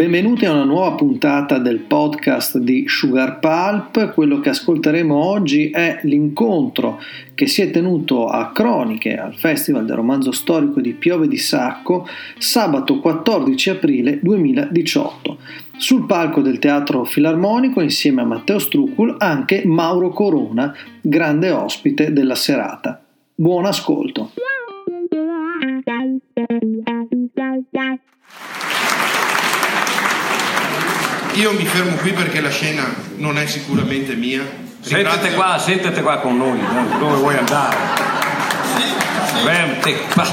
benvenuti a una nuova puntata del podcast di Sugar Pulp. Quello che ascolteremo oggi è l'incontro che si è tenuto a Croniche al Festival del Romanzo Storico di Piove di Sacco sabato 14 aprile 2018. Sul palco del Teatro Filarmonico, insieme a Matteo Strucul, anche Mauro Corona, grande ospite della serata. Buon ascolto! Io mi fermo qui perché la scena non è sicuramente mia. Sentite qua, sentite qua con noi, dove vuoi andare? Vente qua.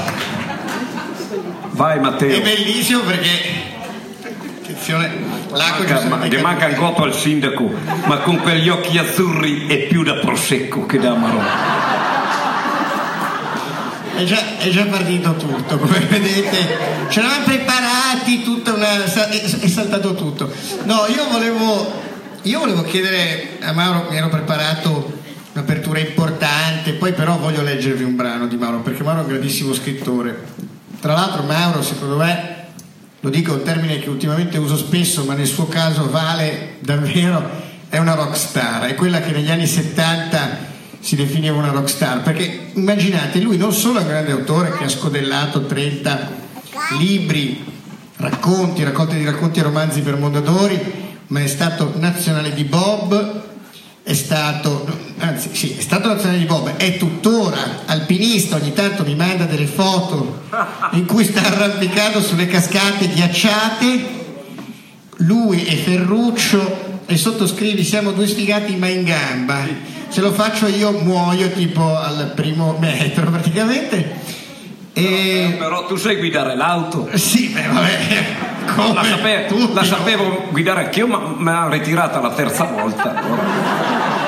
Vai Matteo. È bellissimo perché. Manca, ma, gli manca il gotto al sindaco, ma con quegli occhi azzurri è più da prosecco che da amarone. È già, è già partito tutto, come vedete. Ce l'avevamo preparati, tutta una, è, saltato tutto. No, io volevo, io volevo chiedere a Mauro, mi ero preparato un'apertura importante, poi però voglio leggervi un brano di Mauro, perché Mauro è un grandissimo scrittore. Tra l'altro Mauro, secondo me, lo dico un termine che ultimamente uso spesso, ma nel suo caso vale davvero, è una rockstar, è quella che negli anni 70 si definiva una rockstar, perché immaginate, lui non solo è un grande autore che ha scodellato 30 libri, racconti, raccolte di racconti e romanzi per Mondadori, ma è stato nazionale di Bob, è stato, anzi sì, è stato nazionale di Bob, è tuttora alpinista, ogni tanto mi manda delle foto in cui sta arrampicando sulle cascate ghiacciate, lui e Ferruccio e sottoscrivi siamo due sfigati ma in gamba se lo faccio io muoio tipo al primo metro praticamente. E... Però tu sai guidare l'auto? Sì, beh, vabbè. Come la, sapevo, la sapevo guidare anch'io, ma mi ha ritirata la terza volta.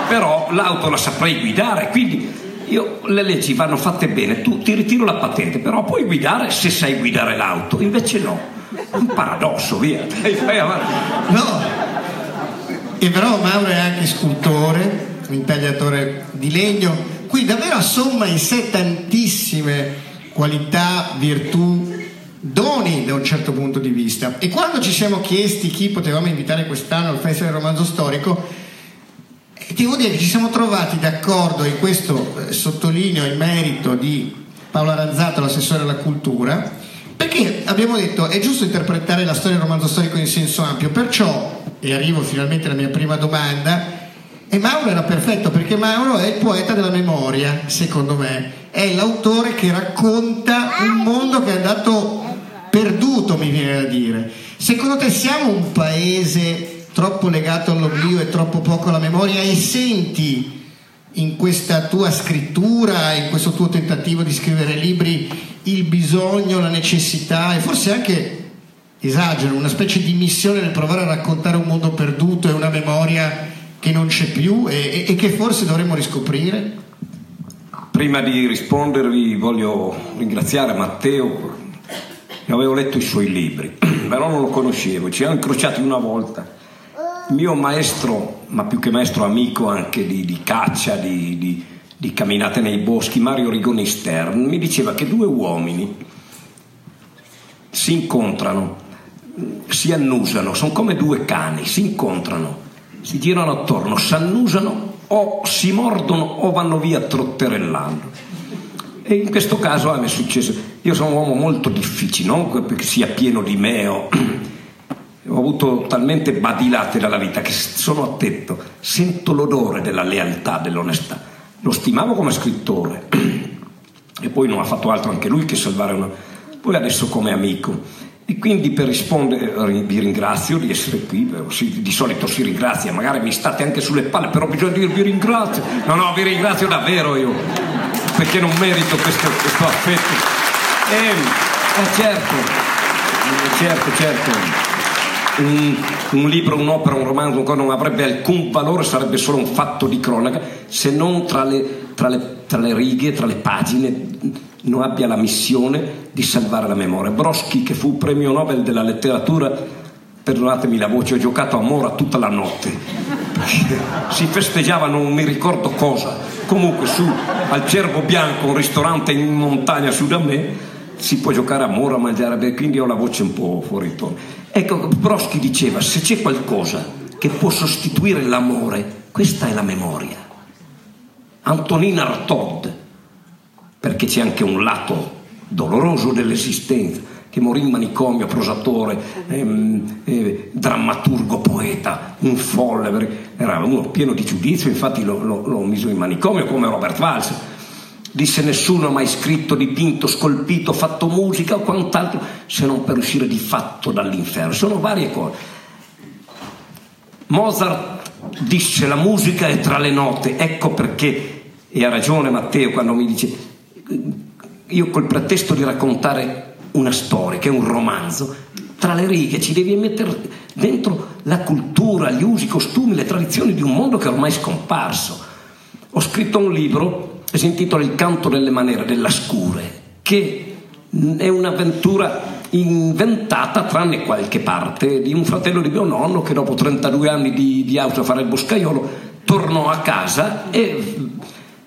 Però l'auto la saprei guidare, quindi io, le leggi vanno fatte bene. Tu ti ritiro la patente, però puoi guidare se sai guidare l'auto. Invece no. Un paradosso, via. No. E però Mauro è anche scultore un tagliatore di legno, qui davvero assomma in sé tantissime qualità, virtù, doni da un certo punto di vista. E quando ci siamo chiesti chi potevamo invitare quest'anno al Festival del Romanzo Storico, eh, devo dire che ci siamo trovati d'accordo, e questo eh, sottolineo il merito di Paola Ranzato, l'assessore alla cultura, perché abbiamo detto è giusto interpretare la storia del romanzo storico in senso ampio, perciò, e arrivo finalmente alla mia prima domanda, e Mauro era perfetto perché Mauro è il poeta della memoria, secondo me. È l'autore che racconta un mondo che è andato perduto, mi viene da dire. Secondo te siamo un paese troppo legato all'oblio e troppo poco alla memoria e senti in questa tua scrittura, in questo tuo tentativo di scrivere libri, il bisogno, la necessità e forse anche, esagero, una specie di missione nel provare a raccontare un mondo perduto e una memoria che non c'è più e, e, che forse dovremmo riscoprire? Prima di rispondervi voglio ringraziare Matteo, avevo letto i suoi libri, però non lo conoscevo, ci hanno incrociati una volta. Mio maestro, ma più che maestro amico anche di, di caccia, di, di, di, camminate nei boschi, Mario Rigoni Stern, mi diceva che due uomini si incontrano, si annusano, sono come due cani, si incontrano si girano attorno, si annusano o si mordono o vanno via trotterellando. E in questo caso a me è successo. Io sono un uomo molto difficile, non perché sia pieno di me o... ho avuto talmente badilate dalla vita che sono attento, sento l'odore della lealtà, dell'onestà. Lo stimavo come scrittore e poi non ha fatto altro anche lui che salvare una... Poi adesso come amico e quindi per rispondere vi ringrazio di essere qui, di solito si ringrazia, magari mi state anche sulle palle, però bisogna dirvi ringrazio. No, no, vi ringrazio davvero io, perché non merito questo, questo affetto. E, eh, certo, certo, certo. Un, un, libro, un'opera, un romanzo non avrebbe alcun valore, sarebbe solo un fatto di cronaca, se non tra le, tra le, tra le righe, tra le pagine non abbia la missione di salvare la memoria. Broschi, che fu premio Nobel della letteratura, perdonatemi la voce, ho giocato a Mora tutta la notte. Si festeggiava non mi ricordo cosa. Comunque su al Cervo Bianco, un ristorante in montagna su da me, si può giocare a Mora, mangiare, quindi ho la voce un po' fuori tono. Ecco, Brodsky diceva, se c'è qualcosa che può sostituire l'amore, questa è la memoria. Antonina Artaud, perché c'è anche un lato doloroso dell'esistenza, che morì in manicomio, prosatore, ehm, eh, drammaturgo, poeta, un folle, era uno pieno di giudizio, infatti lo, lo, lo mise in manicomio come Robert Walsh. Disse nessuno ha mai scritto, dipinto, scolpito, fatto musica o quant'altro se non per uscire di fatto dall'inferno. Sono varie cose. Mozart disse la musica è tra le note, ecco perché, e ha ragione Matteo quando mi dice, io col pretesto di raccontare una storia, che è un romanzo, tra le righe ci devi mettere dentro la cultura, gli usi, i costumi, le tradizioni di un mondo che è ormai scomparso. Ho scritto un libro si intitola Il canto delle maniere della Scure, che è un'avventura inventata, tranne qualche parte, di un fratello di mio nonno che dopo 32 anni di, di auto a fare il boscaiolo tornò a casa e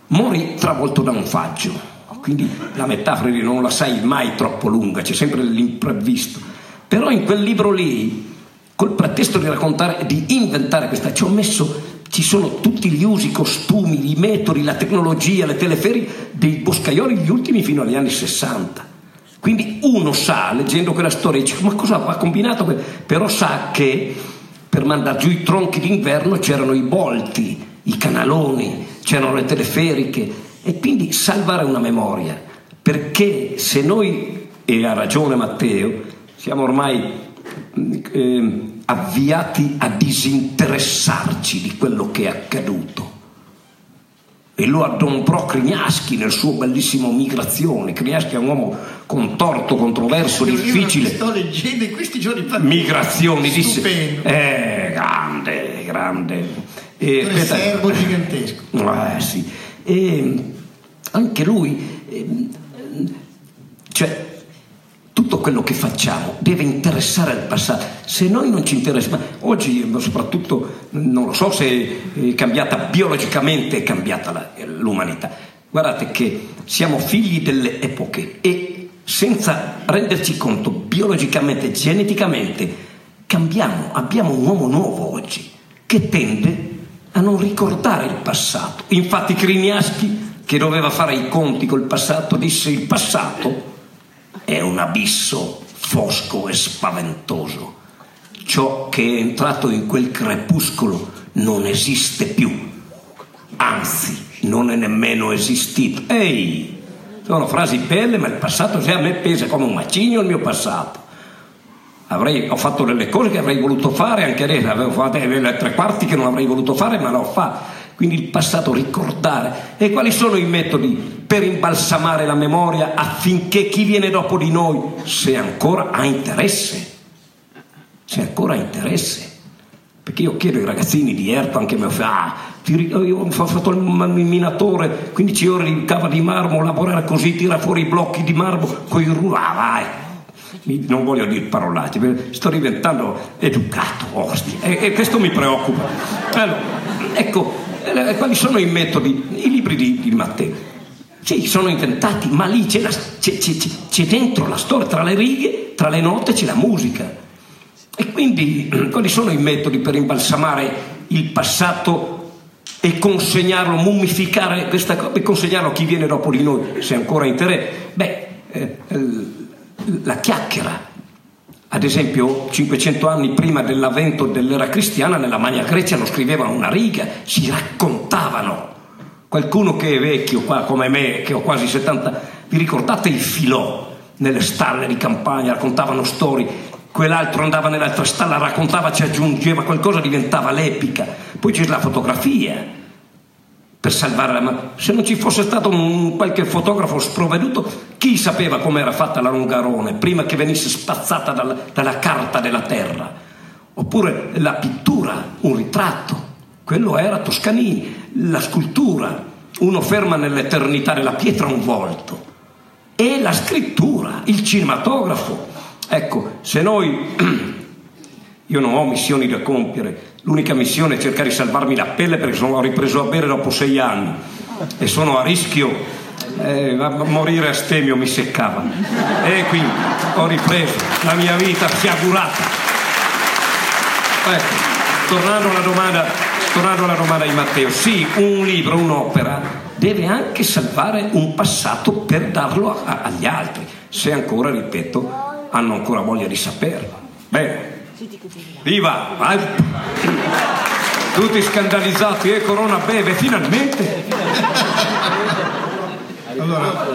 morì travolto da un faggio quindi la metafora non la sai mai troppo lunga, c'è sempre l'imprevisto. Però in quel libro lì, col pretesto di raccontare, di inventare questa, ci ho messo, ci sono tutti gli usi, i costumi, i metodi, la tecnologia, le teleferie dei boscaioli gli ultimi fino agli anni 60. Quindi uno sa, leggendo quella storia, dice ma cosa ha combinato? Però sa che per mandare giù i tronchi d'inverno c'erano i bolti, i canaloni, c'erano le teleferiche, e quindi salvare una memoria, perché se noi, e ha ragione Matteo, siamo ormai eh, avviati a disinteressarci di quello che è accaduto. E lo adombrò Krignaschi nel suo bellissimo Migrazione. Krignaschi è un uomo contorto, controverso, difficile. sto leggendo in questi giorni. Migrazioni, disse. Eh, grande, grande. E, un servo gigantesco. Eh, sì. E anche lui, ehm, cioè tutto quello che facciamo deve interessare al passato. Se noi non ci interessiamo, oggi soprattutto non lo so se è cambiata biologicamente, è cambiata l'umanità. Guardate che siamo figli delle epoche e senza renderci conto biologicamente, geneticamente, cambiamo, abbiamo un uomo nuovo oggi che tende a non ricordare il passato. Infatti Criniaschi che doveva fare i conti col passato, disse il passato è un abisso fosco e spaventoso. Ciò che è entrato in quel crepuscolo non esiste più, anzi non è nemmeno esistito. Ehi, sono frasi belle, ma il passato se a me pesa come un macigno il mio passato. Avrei, ho fatto delle cose che avrei voluto fare, anche adesso avevo fatto le tre quarti che non avrei voluto fare, ma l'ho fatto quindi il passato ricordare. E quali sono i metodi per imbalsamare la memoria affinché chi viene dopo di noi, se ancora ha interesse, se ancora ha interesse, perché io chiedo ai ragazzini di Erto anche me ah, io ho fatto il minatore 15 ore di cava di marmo lavorare così tira fuori i blocchi di marmo con i rulli ah, vai non voglio dire parolacce sto diventando educato ostia. E, e questo mi preoccupa. Allora, ecco quali sono i metodi? I libri di, di Matteo. Sì, sono inventati, ma lì c'è, la, c'è, c'è, c'è, dentro la storia, tra le righe, tra le note c'è la musica. E quindi quali sono i metodi per imbalsamare il passato e consegnarlo, mummificare questa cosa e consegnarlo a chi viene dopo di noi, se ancora interesse? Beh, eh, la chiacchiera, ad esempio, 500 anni prima dell'avvento dell'era cristiana, nella Magna Grecia non scrivevano una riga, si raccontavano. Qualcuno che è vecchio qua come me, che ho quasi 70, vi ricordate il filò nelle stalle di campagna, raccontavano storie, quell'altro andava nell'altra stalla, raccontava, ci aggiungeva qualcosa, diventava l'epica. Poi c'è la fotografia, per salvare la mano. Se non ci fosse stato un, qualche fotografo sprovveduto, chi sapeva com'era fatta la Longarone prima che venisse spazzata dalla, dalla carta della terra? Oppure la pittura, un ritratto, quello era Toscanini, la scultura, uno ferma nell'eternità della pietra un volto, e la scrittura, il cinematografo. Ecco, se noi io non ho missioni da compiere, l'unica missione è cercare di salvarmi la pelle perché sono ripreso a bere dopo sei anni. E sono a rischio eh, a morire a stemio mi seccava. E quindi ho ripreso. La mia vita sciagurata ecco, tornando alla domanda, tornando alla domanda di Matteo, sì, un libro, un'opera deve anche salvare un passato per darlo a, agli altri, se ancora, ripeto, hanno ancora voglia di saperlo. Bene, viva! Vai. Tutti scandalizzati e eh, Corona beve finalmente. Allora,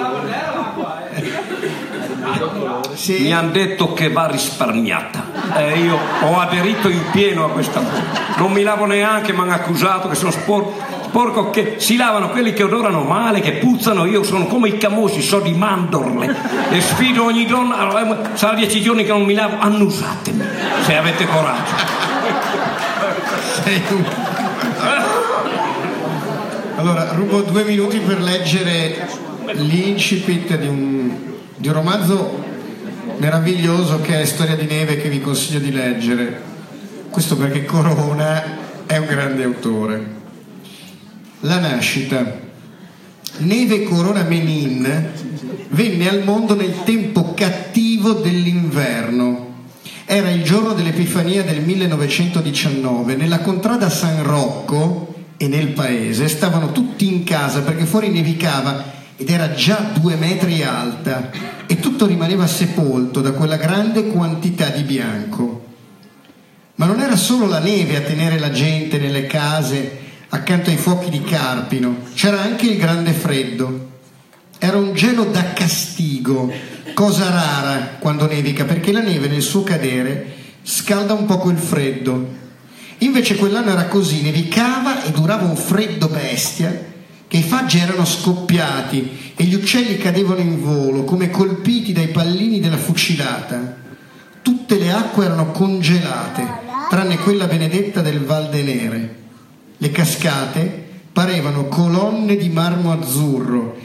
sì. mi hanno detto che va risparmiata e eh, io ho aderito in pieno a questa cosa. Non mi lavo neanche, mi hanno accusato che sono sporco, sporco, che si lavano quelli che odorano male, che puzzano, io sono come i camossi, so di mandorle e sfido ogni donna, allora, sarà dieci giorni che non mi lavo, annusatemi se avete coraggio. Allora, rubo due minuti per leggere l'incipit di un, di un romanzo meraviglioso che è Storia di neve che vi consiglio di leggere. Questo perché Corona è un grande autore. La nascita. Neve Corona Menin venne al mondo nel tempo cattivo dell'inverno. Era il giorno dell'Epifania del 1919. Nella contrada San Rocco e nel paese stavano tutti in casa perché fuori nevicava ed era già due metri alta e tutto rimaneva sepolto da quella grande quantità di bianco. Ma non era solo la neve a tenere la gente nelle case accanto ai fuochi di Carpino, c'era anche il grande freddo. Era un gelo da castigo, cosa rara quando nevica, perché la neve nel suo cadere scalda un poco il freddo. Invece quell'anno era così, nevicava e durava un freddo bestia che i faggi erano scoppiati e gli uccelli cadevano in volo come colpiti dai pallini della fucilata. Tutte le acque erano congelate, tranne quella benedetta del Val de Nere. Le cascate parevano colonne di marmo azzurro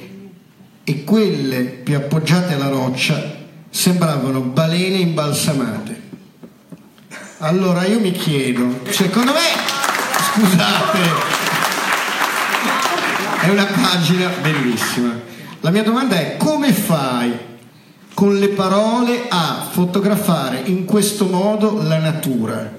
e quelle più appoggiate alla roccia sembravano balene imbalsamate. Allora io mi chiedo, secondo me, scusate, è una pagina bellissima. La mia domanda è come fai con le parole a fotografare in questo modo la natura?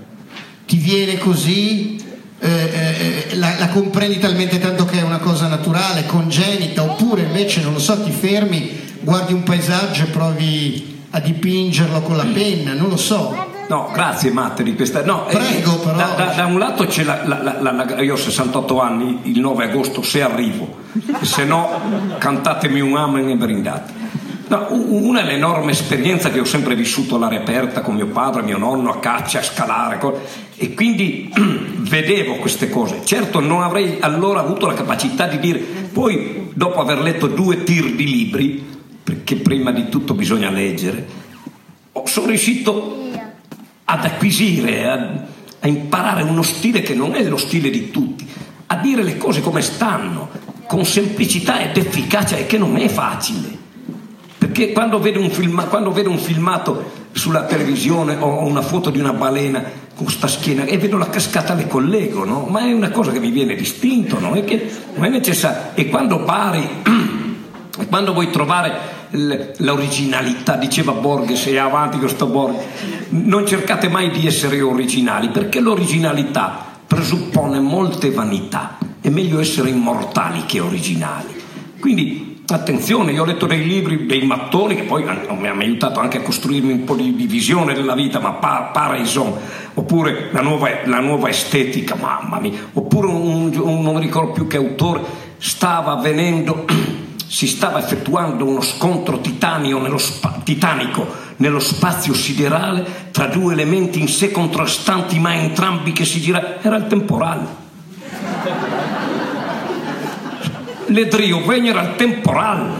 Ti viene così? Eh, eh, la, la, comprendi talmente tanto che è una cosa naturale, congenita, oppure invece, non lo so, ti fermi, guardi un paesaggio e provi a dipingerlo con la penna, non lo so. No, grazie Matte di questa. No, eh, Prego, però. Da, da, da, un lato c'è la, la, la, Io ho 68 anni, il 9 agosto, se arrivo, se no cantatemi un amen e brindate. No, una è l'enorme esperienza che ho sempre vissuto all'aria aperta con mio padre, mio nonno, a caccia, a scalare, e quindi vedevo queste cose. Certo non avrei allora avuto la capacità di dire, poi dopo aver letto due tir di libri, perché prima di tutto bisogna leggere, sono riuscito ad acquisire, a, a imparare uno stile che non è lo stile di tutti, a dire le cose come stanno, con semplicità ed efficacia e che non è facile. Perché quando vedo un, film, vedo un filmato sulla televisione o una foto di una balena con sta schiena e vedo la cascata le collego, no? Ma è una cosa che mi viene distinto, no? È che non è necessario. E quando pari, quando vuoi trovare l'originalità, diceva Borges, e avanti questo Borges, non cercate mai di essere originali, perché l'originalità presuppone molte vanità, è meglio essere immortali che originali. Quindi attenzione, io ho letto dei libri, dei mattoni, che poi mi hanno aiutato anche a costruirmi un po' di, visione della vita, ma Paraison, oppure la nuova, la nuova, estetica, mamma mia, oppure un, un, non ricordo più che autore, stava avvenendo si stava effettuando uno scontro nello spa- titanico nello spazio siderale tra due elementi in sé contrastanti ma entrambi che si giravano. Era il temporale. Ledrio Vegna era il temporale.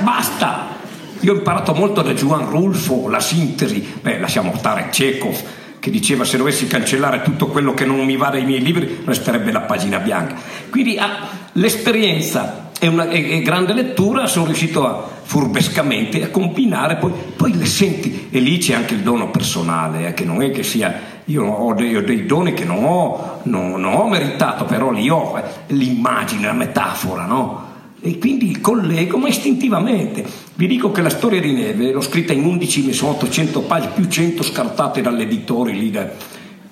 Basta. Io ho imparato molto da Juan Rulfo, la sintesi. Beh, lasciamo stare Chekhov che diceva se dovessi cancellare tutto quello che non mi va dai miei libri resterebbe la pagina bianca. Quindi ah, l'esperienza e, e grande lettura sono riuscito a, furbescamente a combinare, poi, poi, le senti e lì c'è anche il dono personale, eh, che non è che sia, io ho dei, ho dei doni che non ho, non, non ho, meritato, però li ho, eh, l'immagine, la metafora, no? E quindi collego, ma istintivamente. Vi dico che la storia di Neve l'ho scritta in 11, sono 800 pagine, più 100 scartate dall'editore lì da,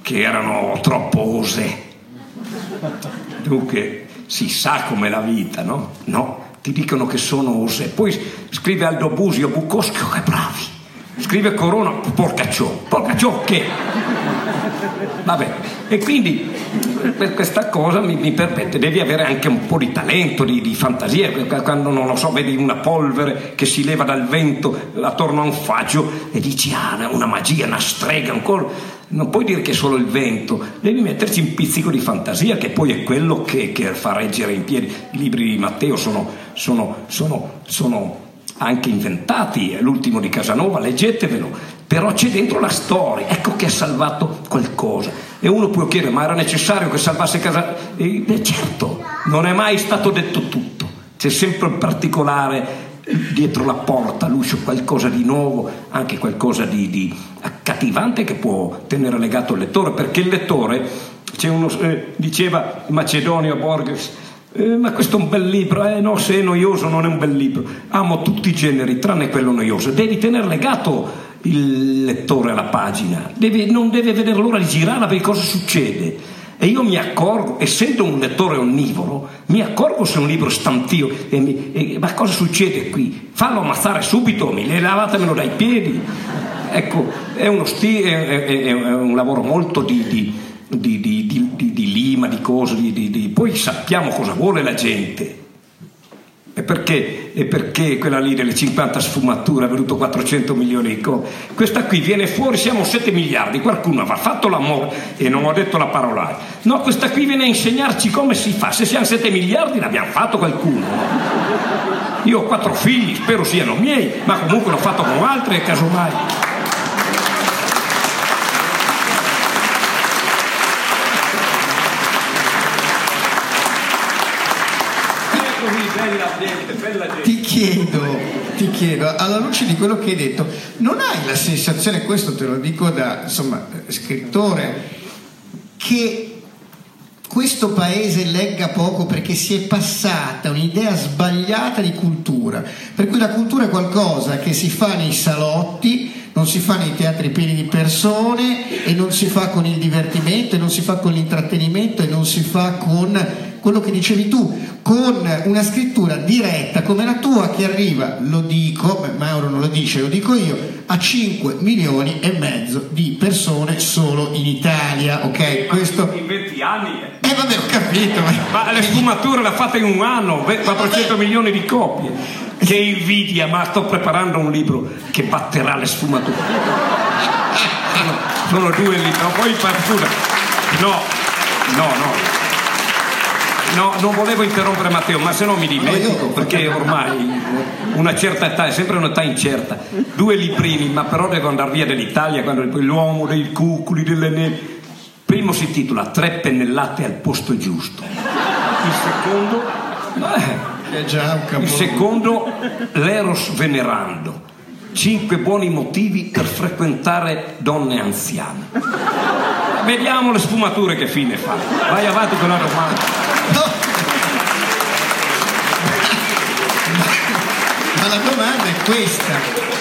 che erano troppo ose. Dunque si sa com'è la vita, no? No, ti dicono che sono ose. Poi scrive Aldo Busio, Bucoschio, che bravi. Scrive Corona, porca ciò, porca ciò che... Vabbè, e quindi questa cosa mi, mi, permette, devi avere anche un po' di talento, di, di, fantasia, quando non lo so, vedi una polvere che si leva dal vento attorno a un faggio e dici ah, una magia, una strega, ancora. Non puoi dire che è solo il vento, devi metterci un pizzico di fantasia che poi è quello che, che fa reggere in piedi. I libri di Matteo sono, sono, sono, sono anche inventati, l'ultimo di Casanova, leggetevelo, però c'è dentro la storia, ecco che ha salvato qualcosa. E uno può chiedere, ma era necessario che salvasse Casanova? E, e certo, non è mai stato detto tutto, c'è sempre il particolare dietro la porta, l'uscio, qualcosa di nuovo, anche qualcosa di, di accattivante che può tenere legato il lettore, perché il lettore, c'è uno, eh, diceva Macedonio Borges, eh, ma questo è un bel libro, eh no, se è noioso non è un bel libro. Amo tutti i generi, tranne quello noioso. Devi tenere legato il lettore alla pagina, deve, non deve vedere l'ora di girarla perché cosa succede. E io mi accorgo, essendo un lettore onnivoro, mi accorgo se un libro stantio. E mi, e, ma cosa succede qui? Fallo ammazzare subito, mi lavatemelo dai piedi. Ecco, è, sti- è, è, è un lavoro molto di, di di, di, di, di lima, di cose, poi sappiamo cosa vuole la gente. E perché, e perché quella lì delle 50 sfumature ha venuto 400 milioni di copie? Questa qui viene fuori, siamo 7 miliardi, qualcuno avrà fatto l'amore e non ho detto la parola. No, questa qui viene a insegnarci come si fa. Se siamo 7 miliardi l'abbiamo fatto qualcuno. Io ho quattro figli, spero siano miei, ma comunque l'ho fatto con altri e casomai. Ti chiedo, ti chiedo, alla luce di quello che hai detto, non hai la sensazione, questo te lo dico da insomma, scrittore, che questo paese legga poco perché si è passata un'idea sbagliata di cultura, per cui la cultura è qualcosa che si fa nei salotti, non si fa nei teatri pieni di persone e non si fa con il divertimento e non si fa con l'intrattenimento e non si fa con quello che dicevi tu, con una scrittura diretta come la tua che arriva, lo dico, Mauro non lo dice, lo dico io, a 5 milioni e mezzo di persone solo in Italia, ok? Questo... In 20 anni? Eh, eh vabbè, ho capito. Ma, ma le sfumature l'ha fatta in un anno, 400 milioni di copie. Che invidia, ma sto preparando un libro che batterà le sfumature. Sono, due libri, poi partura. No, no, no. No, non volevo interrompere Matteo, ma se no mi dimentico, perché ormai una certa età è sempre un'età incerta. Due librini, ma però devo andare via dall'Italia quando l'uomo dei cuculi, delle neve. Primo si intitola Tre pennellate al posto giusto. Il secondo. Eh, il secondo L'Eros venerando. Cinque buoni motivi per frequentare donne anziane. Vediamo le sfumature che fine fa. Vai avanti con la domanda. Ma la domanda è questa,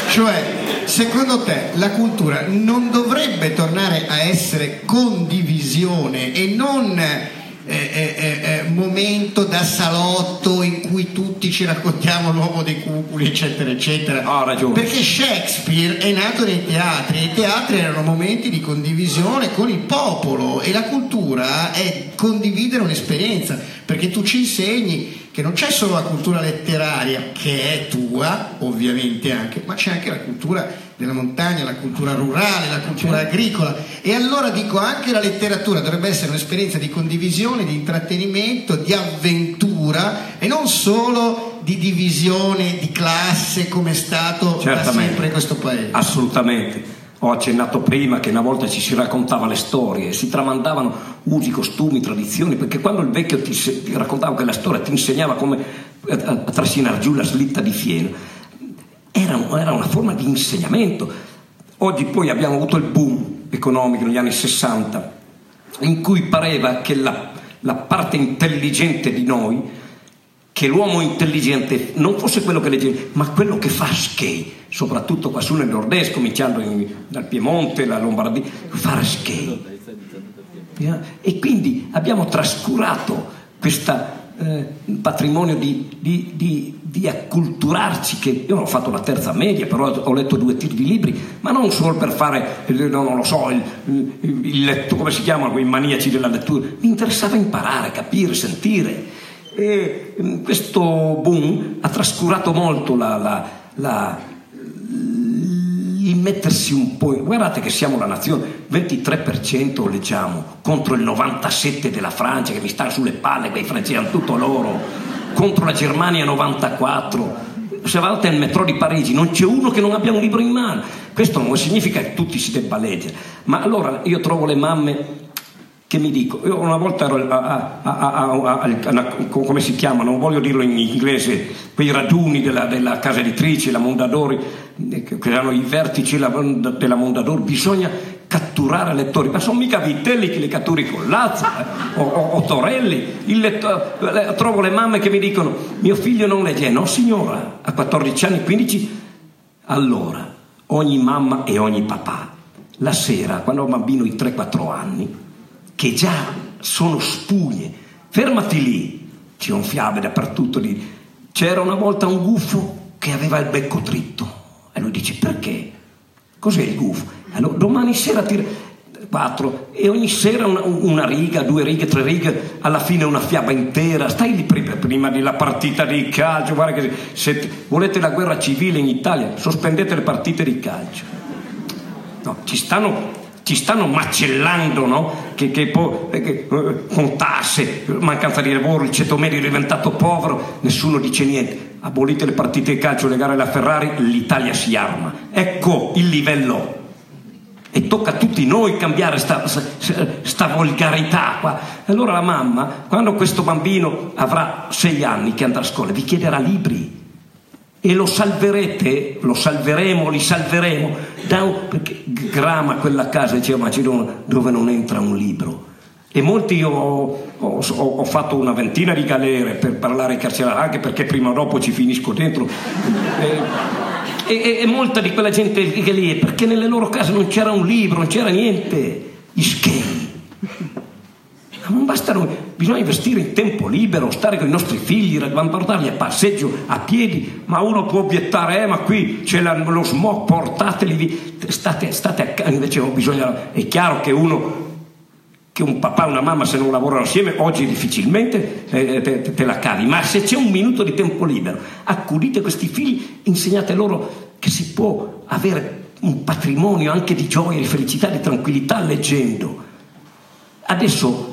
cioè secondo te la cultura non dovrebbe tornare a essere condivisione e non eh, eh, momento da salotto in cui tutti ci raccontiamo l'uomo dei cuculi, eccetera, eccetera. Ha ragione. Perché Shakespeare è nato nei teatri e i teatri erano momenti di condivisione con il popolo e la cultura è condividere un'esperienza, perché tu ci insegni che non c'è solo la cultura letteraria che è tua, ovviamente anche, ma c'è anche la cultura della montagna, la cultura rurale, la cultura certo. agricola. E allora dico anche la letteratura dovrebbe essere un'esperienza di condivisione, di intrattenimento, di avventura e non solo di divisione di classe come è stato sempre in questo paese. Assolutamente. Ho accennato prima che una volta ci si raccontava le storie, si tramandavano usi, costumi, tradizioni, perché quando il vecchio ti, ti raccontava quella storia ti insegnava come a, a trascinare giù la slitta di fieno era, era una forma di insegnamento. Oggi poi abbiamo avuto il boom economico negli anni 60, in cui pareva che la, la parte intelligente di noi, che l'uomo intelligente non fosse quello che legge, ma quello che fa skate, soprattutto qua su nel nord-est, cominciando in, dal Piemonte, la Lombardia, fare skate. E quindi abbiamo trascurato questo eh, patrimonio di, di, di, di, acculturarci, che io ho fatto la terza media, però ho letto due tiri di libri, ma non solo per fare, non lo so, il, il letto, come si chiamano quei maniaci della lettura, mi interessava imparare, capire, sentire. E mm, questo boom ha trascurato molto la, la, la il mettersi un po'. Guardate che siamo la nazione, 23% leggiamo contro il 97% della Francia che mi sta sulle palle, quei francesi hanno tutto loro, contro la Germania 94%. Se andate nel metro di Parigi non c'è uno che non abbia un libro in mano. Questo non significa che tutti si debba leggere. Ma allora io trovo le mamme che mi dico, io una volta ero a, a, a, come si chiama, non voglio dirlo in inglese, quei raduni della, della casa editrice, la Mondadori, che erano i vertici della Mondadori, bisogna catturare lettori, ma sono mica vitelli che li catturi con l'azza eh, o, o, o, torelli. Lettore, trovo le mamme che mi dicono, mio figlio non legge, no signora, a 14 anni, 15, allora ogni mamma e ogni papà, la sera, quando ho un bambino di 3-4 anni, che già sono spugne. Fermati lì, c'è un fiabe dappertutto lì. C'era una volta un gufo che aveva il becco dritto. E lui dice perché? Cos'è il gufo? Allora, domani sera tira quattro e ogni sera una, una, riga, due righe, tre righe, alla fine una fiaba intera. Stai lì prima, prima della partita di calcio. Guarda che se volete la guerra civile in Italia, sospendete le partite di calcio. No, ci stanno ci stanno macellando, no? Che, che, che, eh, con tasse, mancanza di lavoro, il ceto medio è diventato povero, nessuno dice niente. Abolite le partite di calcio, le gare alla Ferrari, l'Italia si arma. Ecco il livello. E tocca a tutti noi cambiare questa volgarità qua. Allora la mamma, quando questo bambino avrà sei anni che andrà a scuola, vi chiederà libri e lo salverete, lo salveremo, li salveremo, da un, perché grama quella casa, diceva Macedonia, dove non entra un libro. E molti io ho, ho, ho, fatto una ventina di galere per parlare ai carcerari, anche perché prima o dopo ci finisco dentro. E, e, e molta di quella gente che lì è perché nelle loro case non c'era un libro, non c'era niente, gli schemi. Ma non basta, bisogna investire in tempo libero, stare con i nostri figli, portarli a passeggio a piedi, ma uno può obiettare, eh, ma qui c'è la, lo smog, portateli, state, state a, invece bisogna, è chiaro che uno, che un papà e una mamma se non lavorano assieme, oggi difficilmente eh, te, te la cavi, ma se c'è un minuto di tempo libero, accudite questi figli, insegnate loro che si può avere un patrimonio anche di gioia, di felicità, di tranquillità leggendo. Adesso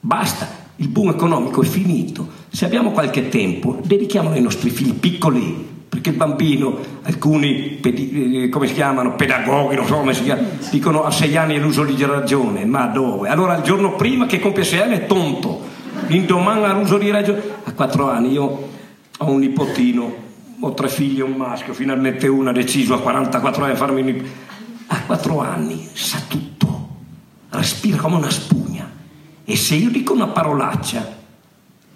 Basta, il boom economico è finito. Se abbiamo qualche tempo, dedichiamolo ai nostri figli piccoli, perché il bambino, alcuni, eh, come si chiamano, pedagoghi, non so come si chiama, dicono a sei anni è l'uso di ragione, ma dove? Allora il giorno prima che compie sei anni è tonto, l'indomani ha l'uso di ragione. A quattro anni io ho un nipotino, ho tre figli e un maschio, finalmente uno ha deciso a 44 anni a farmi un nipotino. A quattro anni sa tutto, respira come una spugna e se io dico una parolaccia,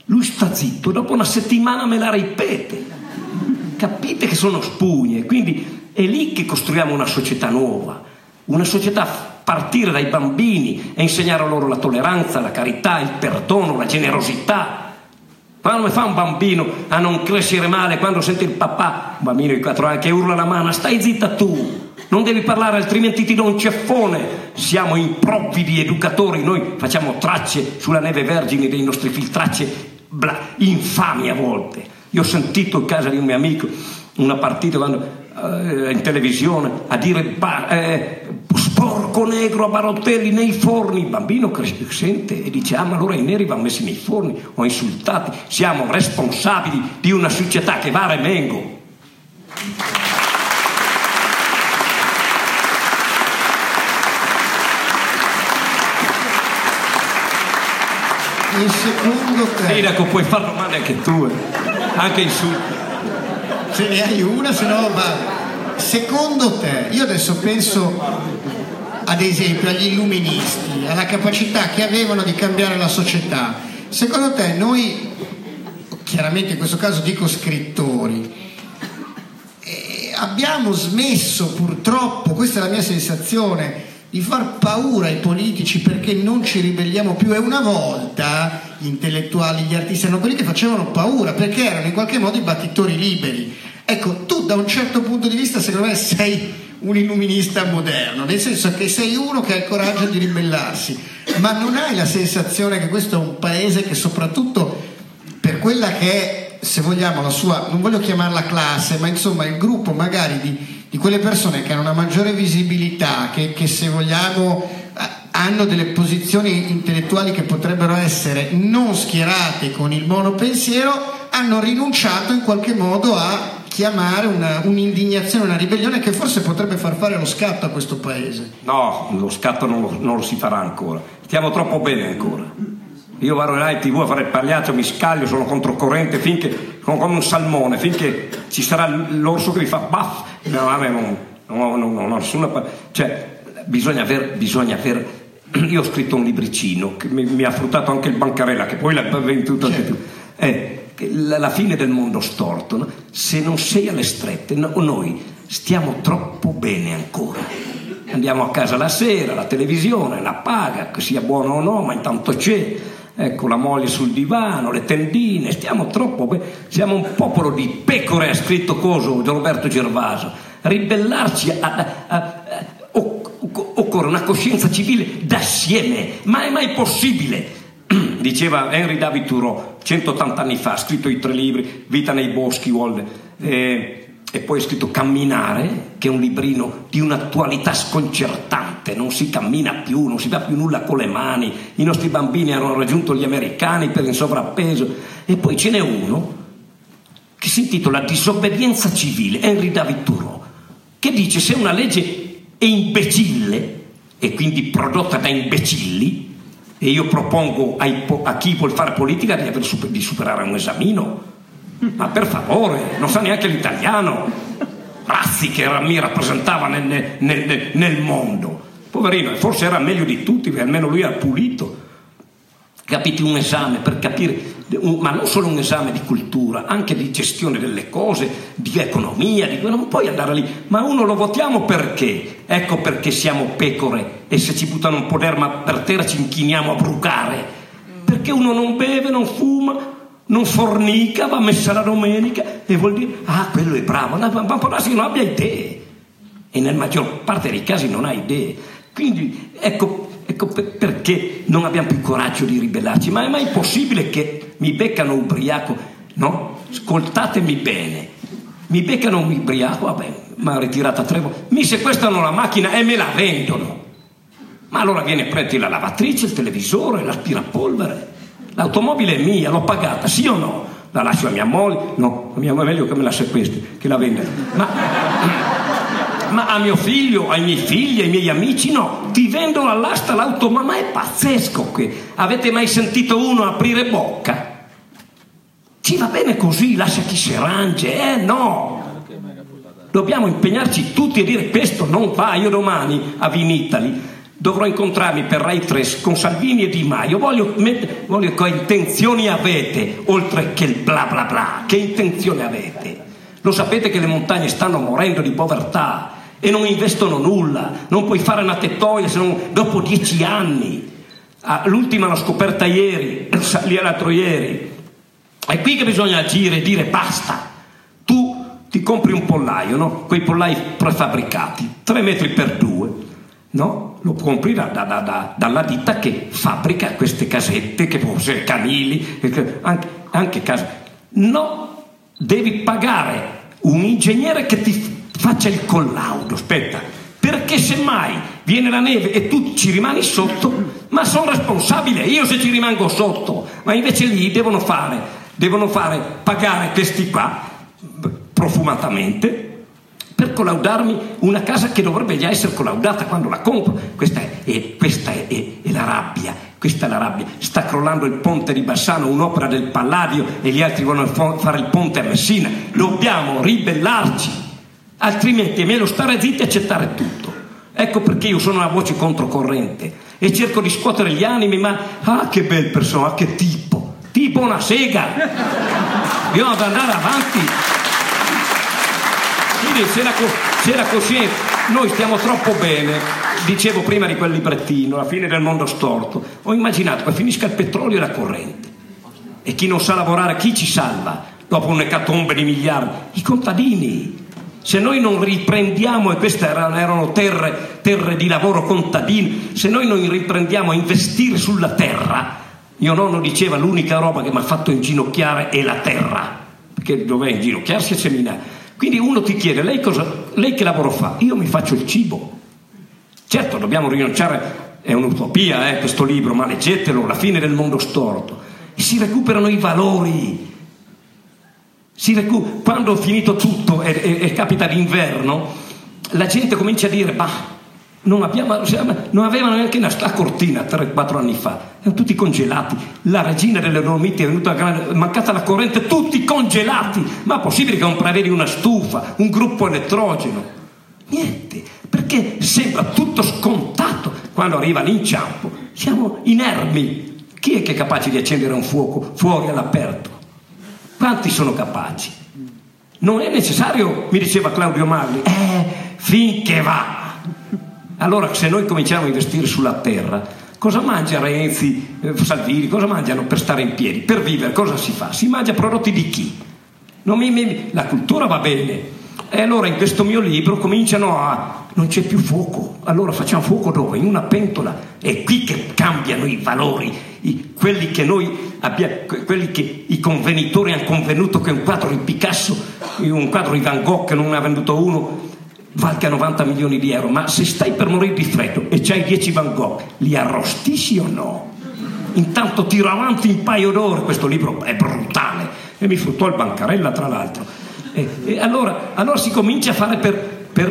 lui sta zitto, dopo una settimana me la ripete. Capite che sono spugne, quindi è lì che costruiamo una società nuova, una società partire dai bambini e insegnare loro la tolleranza, la carità, il perdono, la generosità. Quando mi fa un bambino a non crescere male, quando sente il papà, un bambino di 4 anni che urla la mano, stai zitta tu, non devi parlare altrimenti ti do un ceffone. Siamo improvvidi educatori, noi facciamo tracce sulla neve vergine dei nostri figli, tracce bla, infami a volte. Io ho sentito in casa di un mio amico una partita quando, eh, in televisione a dire ba, eh, sporco negro a Barottelli nei forni. Il bambino sente e dice: Ah, ma allora i neri vanno messi nei forni o insultati. Siamo responsabili di una società che va a remengo. E secondo te... Iraco, puoi far domande anche tu, eh. Anche insulti. Ce ne hai una, se no va... Secondo te, io adesso penso ad esempio agli illuministi, alla capacità che avevano di cambiare la società. Secondo te noi, chiaramente in questo caso dico scrittori, eh, abbiamo smesso purtroppo, questa è la mia sensazione, di far paura ai politici perché non ci ribelliamo più e una volta gli intellettuali, gli artisti erano quelli che facevano paura perché erano in qualche modo i battitori liberi. Ecco, tu da un certo punto di vista secondo me sei un illuminista moderno, nel senso che sei uno che ha il coraggio di ribellarsi, ma non hai la sensazione che questo è un paese che soprattutto per quella che è, se vogliamo, la sua, non voglio chiamarla classe, ma insomma il gruppo magari di di quelle persone che hanno una maggiore visibilità, che, che se vogliamo hanno delle posizioni intellettuali che potrebbero essere non schierate con il monopensiero, hanno rinunciato in qualche modo a chiamare una, un'indignazione, una ribellione che forse potrebbe far fare lo scatto a questo paese. No, lo scatto non lo, non lo si farà ancora. Stiamo troppo bene ancora. Io vado là in tv a fare il pagliaccio, mi scaglio, sono controcorrente finché, come un salmone, finché ci sarà l'orso che mi fa baff. No, me non, no, no, no, nessuna. Cioè, bisogna aver, bisogna aver. Io ho scritto un libricino che mi, mi ha fruttato anche il Bancarella, che poi l'ha venduto anche tu. Eh, la fine del mondo storto, no? se non sei alle strette, no, noi stiamo troppo bene ancora. Andiamo a casa la sera, la televisione la paga, che sia buono o no, ma intanto c'è ecco la moglie sul divano, le tendine, stiamo troppo bene, siamo un popolo di pecore, ha scritto Coso, Roberto Gervaso, ribellarci a, a occorre una coscienza civile d'assieme, ma è mai possibile? Diceva Henry David Thoreau 180 anni fa, ha scritto i tre libri, Vita nei boschi, Wald, eh, e poi ha scritto Camminare, che è un librino di un'attualità sconcertante, non si cammina più, non si fa più nulla con le mani, i nostri bambini hanno raggiunto gli americani per il sovrappeso, e poi ce n'è uno che si intitola Disobbedienza civile, Henry David Thoreau, che dice se una legge è imbecille e quindi prodotta da imbecilli, e io propongo ai, a chi vuol fare politica di, di superare un esamino, ma per favore, non sa neanche l'italiano. Razzi che mi rappresentava nel, nel, nel, mondo. Poverino, forse era meglio di tutti, perché almeno lui era pulito. Capite un esame per capire, ma non solo un esame di cultura, anche di gestione delle cose, di economia, di... non puoi andare lì, ma uno lo votiamo perché? Ecco perché siamo pecore e se ci buttano un po' d'erba per terra ci inchiniamo a brucare. Perché uno non beve, non fuma, non fornica, va messa la domenica e vuol dire, ah, quello è bravo, ma può darsi che non abbia idee. E nella maggior parte dei casi non ha idee. Quindi ecco, ecco perché non abbiamo più coraggio di ribellarci. Ma è mai possibile che mi beccano ubriaco? No? Ascoltatemi bene. Mi beccano un ubriaco, vabbè, mi ha ritirata tre volte. Mi sequestrano la macchina e me la vendono. Ma allora viene prendi la lavatrice, il televisore, l'aspirapolvere L'automobile è mia, l'ho pagata, sì o no? La lascio a mia moglie? No, a mia moglie è meglio che me la sequestri, che la venda. Ma, ma a mio figlio, ai miei figli, ai miei amici, no. Ti vendo all'asta l'auto, ma è pazzesco che avete mai sentito uno aprire bocca? Ci va bene così, lascia chi si arrange, eh no. Dobbiamo impegnarci tutti a dire questo non va, io domani a Vinitali dovrò incontrarmi per Rai 3 con Salvini e Di Maio. Voglio, mettere, voglio che intenzioni avete, oltre che il bla bla bla. Che intenzioni avete? Lo sapete che le montagne stanno morendo di povertà e non investono nulla. Non puoi fare una tettoia se non dopo dieci anni. Ah, l'ultima l'ho scoperta ieri, l'altro ieri. È qui che bisogna agire e dire basta. Tu ti compri un pollaio, no? Quei pollai prefabbricati, tre metri per due, no? lo compri da, da, da, dalla ditta che fabbrica queste casette, che forse canili, anche, anche case. No, devi pagare un ingegnere che ti faccia il collaudo, aspetta, perché semmai viene la neve e tu ci rimani sotto, ma sono responsabile io se ci rimango sotto, ma invece lì devono fare, devono fare pagare questi qua profumatamente per collaudarmi una casa che dovrebbe già essere collaudata quando la compro. Questa è, è, questa è, è la rabbia, questa è la rabbia. Sta crollando il ponte di Bassano, un'opera del Palladio e gli altri vogliono fare il ponte a Messina. Dobbiamo ribellarci, altrimenti è meglio stare zitti e accettare tutto. Ecco perché io sono una voce controcorrente e cerco di scuotere gli animi, ma ah che bel personaggio, che tipo, tipo una sega. Devo andare avanti quindi c'è la, c'è la coscienza, noi stiamo troppo bene, dicevo prima di quel librettino, la fine del mondo storto, ho immaginato che finisca il petrolio e la corrente. E chi non sa lavorare, chi ci salva? Dopo un'ecatombe di miliardi? I contadini. Se noi non riprendiamo, e queste erano terre, terre di lavoro contadini, se noi non riprendiamo a investire sulla terra, mio nonno diceva l'unica roba che mi ha fatto inginocchiare è la terra, perché dov'è inginocchiarsi e seminare. Quindi uno ti chiede, lei, cosa, lei che lavoro fa? Io mi faccio il cibo. Certo, dobbiamo rinunciare, è un'utopia eh, questo libro, ma leggetelo, la fine del mondo storto. E si recuperano i valori. Recu- quando ho finito tutto e, e, e capita l'inverno, la gente comincia a dire, bah, non, abbiamo, non, avevano neanche una, la cortina 3-4 anni fa, erano tutti congelati. La regina delle Dolomiti è venuta è mancata la corrente, tutti congelati. Ma è possibile che non prevedi una stufa, un gruppo elettrogeno? Niente, perché sembra tutto scontato quando arriva l'inciampo. Siamo inermi. Chi è che è capace di accendere un fuoco fuori all'aperto? Quanti sono capaci? Non è necessario, mi diceva Claudio Magli, eh, finché va allora se noi cominciamo a investire sulla terra, cosa mangia Renzi, eh, Salvini, cosa mangiano per stare in piedi? Per vivere cosa si fa? Si mangia prodotti di chi? Mi, mi, la cultura va bene. E allora in questo mio libro cominciano a... non c'è più fuoco, allora facciamo fuoco dove? In una pentola. È qui che cambiano i valori, i, quelli che noi abbiamo, quelli che i convenitori hanno convenuto che un quadro di Picasso, un quadro di Van Gogh che non ne ha venduto uno, valga 90 milioni di euro, ma se stai per morire di freddo e c'hai 10 Van Gogh, li arrostisci o no? Intanto tiro avanti un paio d'ore, questo libro è brutale e mi fruttò il bancarella tra l'altro. E, e allora, allora, si comincia a fare per, per,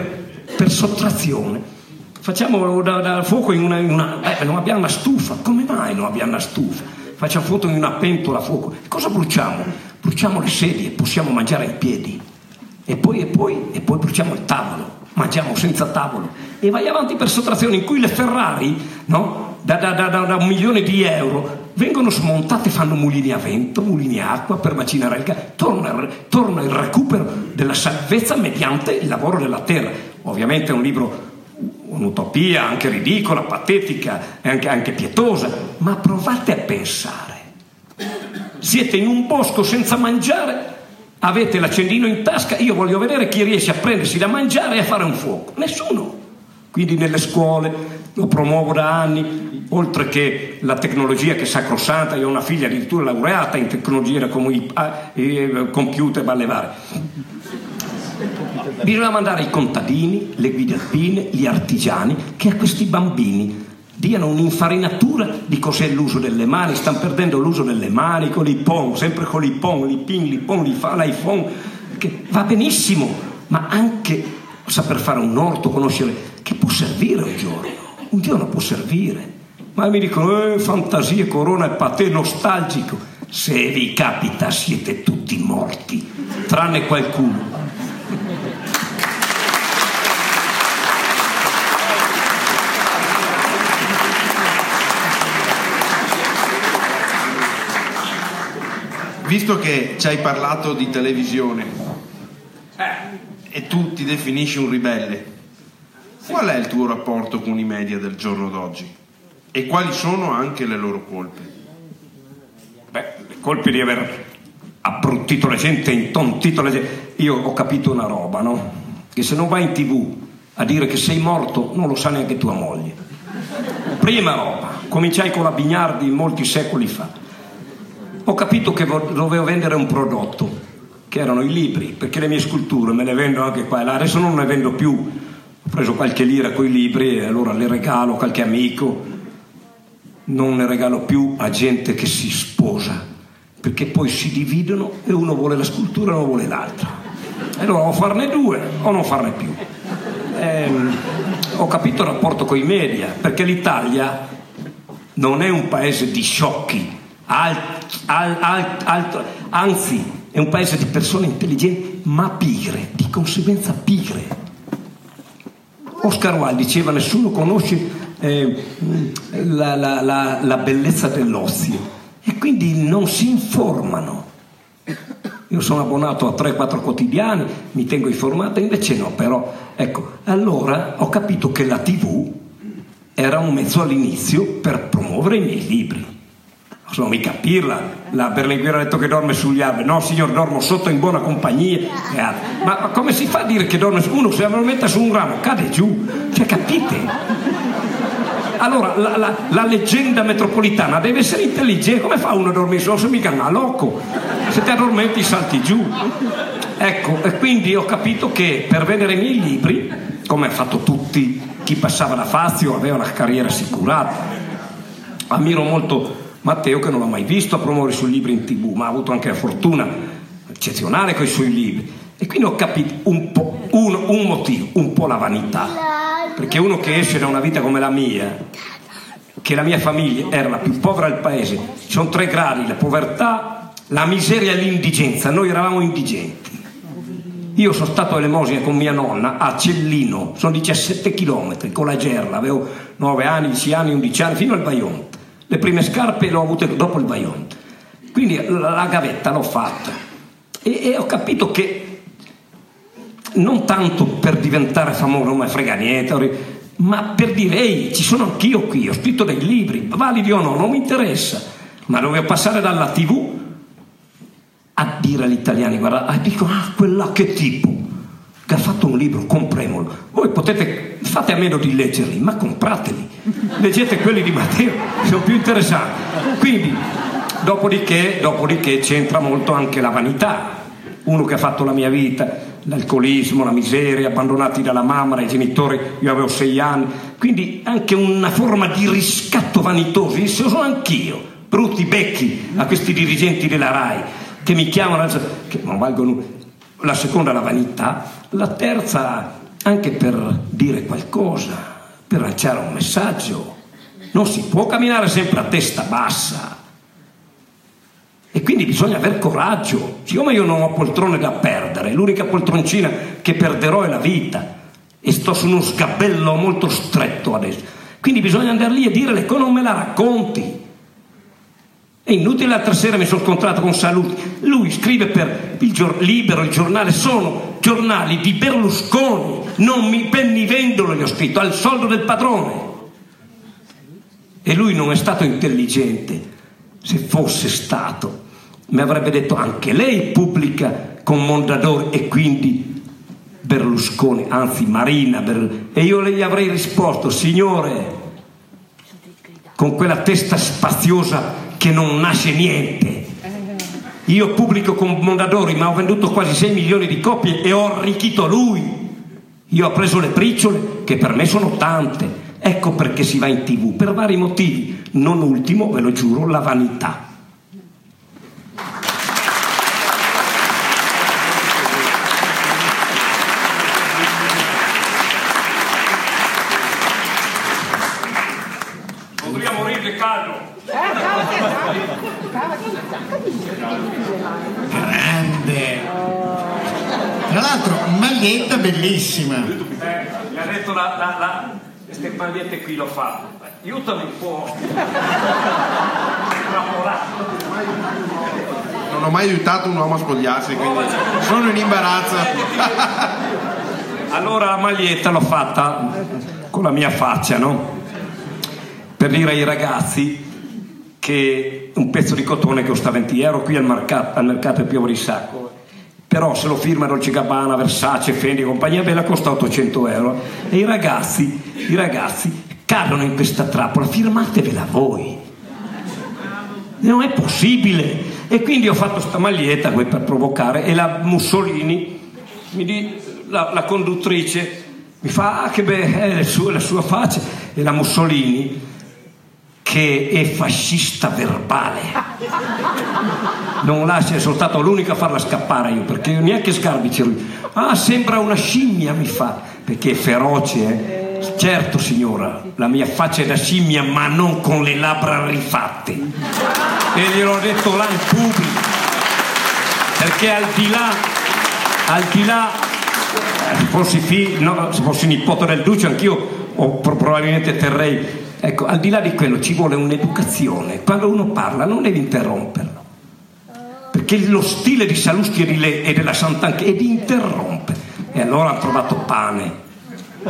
per sottrazione. Facciamo da, da fuoco in una, in una eh, non abbiamo una stufa, come mai non abbiamo una stufa? Facciamo fuoco in una pentola a fuoco. Cosa bruciamo? Bruciamo le sedie, possiamo mangiare ai piedi e poi, e poi, e poi bruciamo il tavolo, mangiamo senza tavolo e vai avanti per sottrazione in cui le Ferrari, no? da, da, da, da, un milione di euro, vengono smontate, fanno mulini a vento, mulini a acqua per macinare il gas, torna, torna il recupero della salvezza mediante il lavoro della terra. Ovviamente è un libro un'utopia anche ridicola, patetica e anche, anche, pietosa, ma provate a pensare. Siete in un bosco senza mangiare avete l'accendino in tasca, io voglio vedere chi riesce a prendersi da mangiare e a fare un fuoco. Nessuno. Quindi nelle scuole lo promuovo da anni, oltre che la tecnologia che è sacrosanta, io ho una figlia addirittura laureata in tecnologia come i, eh, computer a levare. Bisogna mandare i contadini, le guide alpine, gli artigiani, che a questi bambini diano un'infarinatura di cos'è l'uso delle mani, stanno perdendo l'uso delle mani con l'iPhone, sempre con l'iPhone, l'ipin, l'iPhone, l'iPhone, che va benissimo, ma anche saper fare un orto, conoscere, che può servire un giorno, un giorno può servire. Ma mi dicono, eh, fantasie, corona e patè nostalgico. Se vi capita siete tutti morti, tranne qualcuno. Visto che ci hai parlato di televisione eh. e tu ti definisci un ribelle, qual è il tuo rapporto con i media del giorno d'oggi? E quali sono anche le loro colpe? Beh, le colpe di aver abbruttito la gente, intontito la gente. Io ho capito una roba, no? Che se non vai in tv a dire che sei morto, non lo sa neanche tua moglie. Prima roba, cominciai con la Bignardi molti secoli fa ho capito che dovevo vendere un prodotto, che erano i libri, perché le mie sculture me le vendo anche qua e là, adesso non ne vendo più, ho preso qualche lira con i libri e allora le regalo a qualche amico, non ne regalo più a gente che si sposa, perché poi si dividono e uno vuole la scultura e uno vuole l'altra. E allora o farne due o non farne più. Ehm, ho capito il rapporto con i media, perché l'Italia non è un paese di sciocchi, alt, alt, alt, anzi è un paese di persone intelligenti ma pigre, di conseguenza pigre. Oscar Wilde diceva nessuno conosce eh, la, la, la, la bellezza dell'ozio e quindi non si informano. Io sono abbonato a 3-4 quotidiani, mi tengo informato, invece no, però ecco, allora ho capito che la TV era un mezzo all'inizio per promuovere i miei libri. Non mica pirla, la Berlinguer ha detto che dorme sugli alberi. No, signor, dormo sotto in buona compagnia. Ma, ma come si fa a dire che dorme uno? Se lo mette su un ramo, cade giù. Cioè, capite? Allora, la, la, la, leggenda metropolitana deve essere intelligente. Come fa uno a dormire solo? Se mica una loco. Se ti addormenti salti giù. Ecco, e quindi ho capito che per vendere i miei libri, come ha fatto tutti, chi passava da Fazio aveva una carriera assicurata. Ammiro molto Matteo che non l'ho mai visto a promuovere i suoi libri in tv, ma ha avuto anche la fortuna eccezionale con i suoi libri. E quindi ho capito un, po', un, un motivo, un po' la vanità. Perché uno che esce da una vita come la mia, che la mia famiglia era la più povera del paese, ci sono tre gradi, la povertà, la miseria e l'indigenza, noi eravamo indigenti. Io sono stato all'elemosina con mia nonna a Cellino, sono 17 km con la gerla, avevo 9 anni, 10 anni, 11 anni, fino al Vajont. Le prime scarpe le ho avute dopo il Vajont. Quindi la, gavetta l'ho fatta. E, e, ho capito che non tanto per diventare famoso, non frega niente, ma per dire, ehi, ci sono anch'io qui, ho scritto dei libri, validi o no, non mi interessa, ma dovevo passare dalla tv a dire agli italiani, guarda, ah, dico, ah, quella che tipo, che ha fatto un libro, compriamolo. Voi potete, fate a meno di leggerli, ma comprateli. Leggete quelli di Matteo, sono più interessanti. Quindi, dopodiché, dopodiché c'entra molto anche la vanità. Uno che ha fatto la mia vita, l'alcolismo, la miseria, abbandonati dalla mamma, dai genitori, io avevo sei anni. Quindi anche una forma di riscatto vanitoso, io sono anch'io, brutti becchi a questi dirigenti della RAI che mi chiamano, che non valgono la seconda la vanità, la terza anche per dire qualcosa, per lanciare un messaggio. Non si può camminare sempre a testa bassa. E quindi bisogna aver coraggio. Siccome io non ho poltrone da perdere, l'unica poltroncina che perderò è la vita. E sto su uno sgabello molto stretto adesso. Quindi bisogna andare lì e dire le cose, non me la racconti. È inutile l'altra sera mi sono scontrato con Saluti. Lui scrive per il gior- Libero, il giornale, sono giornali di Berlusconi, non mi pennivendolo gli ho scritto, al soldo del padrone. E lui non è stato intelligente. Se fosse stato, mi avrebbe detto anche lei pubblica con Mondadori e quindi Berlusconi, anzi Marina. Berlusconi. E io gli avrei risposto, signore, con quella testa spaziosa che non nasce niente. Io pubblico con Mondadori, ma ho venduto quasi 6 milioni di copie e ho arricchito lui. Io ho preso le briciole, che per me sono tante. Ecco perché si va in tv, per vari motivi. Non ultimo, ve lo giuro, la vanità. Maglietta bellissima. Eh, ha detto la, la, la, queste magliette qui l'ho fatte. Aiutami un po'. Non ho mai aiutato un uomo a spogliarsi, quindi sono in imbarazzo. allora la maglietta l'ho fatta con la mia faccia, no? Per dire ai ragazzi che un pezzo di cotone costa 20 euro qui al mercato, al mercato è più di sacco. Però se lo firma Dolce Gabbana, Versace, Fendi e compagnia bella costa 800 euro. E i ragazzi, i ragazzi cadono in questa trappola, firmatevela voi. Non è possibile. E quindi ho fatto sta maglietta per provocare e la Mussolini di, la, la conduttrice mi fa ah che beh è la sua, la sua faccia. E la Mussolini che è fascista verbale. Non lascia, è soltanto l'unico a farla scappare io, perché neanche Sgarbi c'è lui. Ah, sembra una scimmia, mi fa, perché è feroce, eh? Certo, signora, la mia faccia è da scimmia, ma non con le labbra rifatte. E gliel'ho detto là in pubblico. Perché al di là, al di là, se fossi, figlio, no, se fossi nipote del Duce, anch'io o probabilmente terrei Ecco, al di là di quello ci vuole un'educazione. Quando uno parla non devi interromperlo. Perché lo stile di Salustri e della Sant'Anche è di interrompere. E allora ha trovato pane,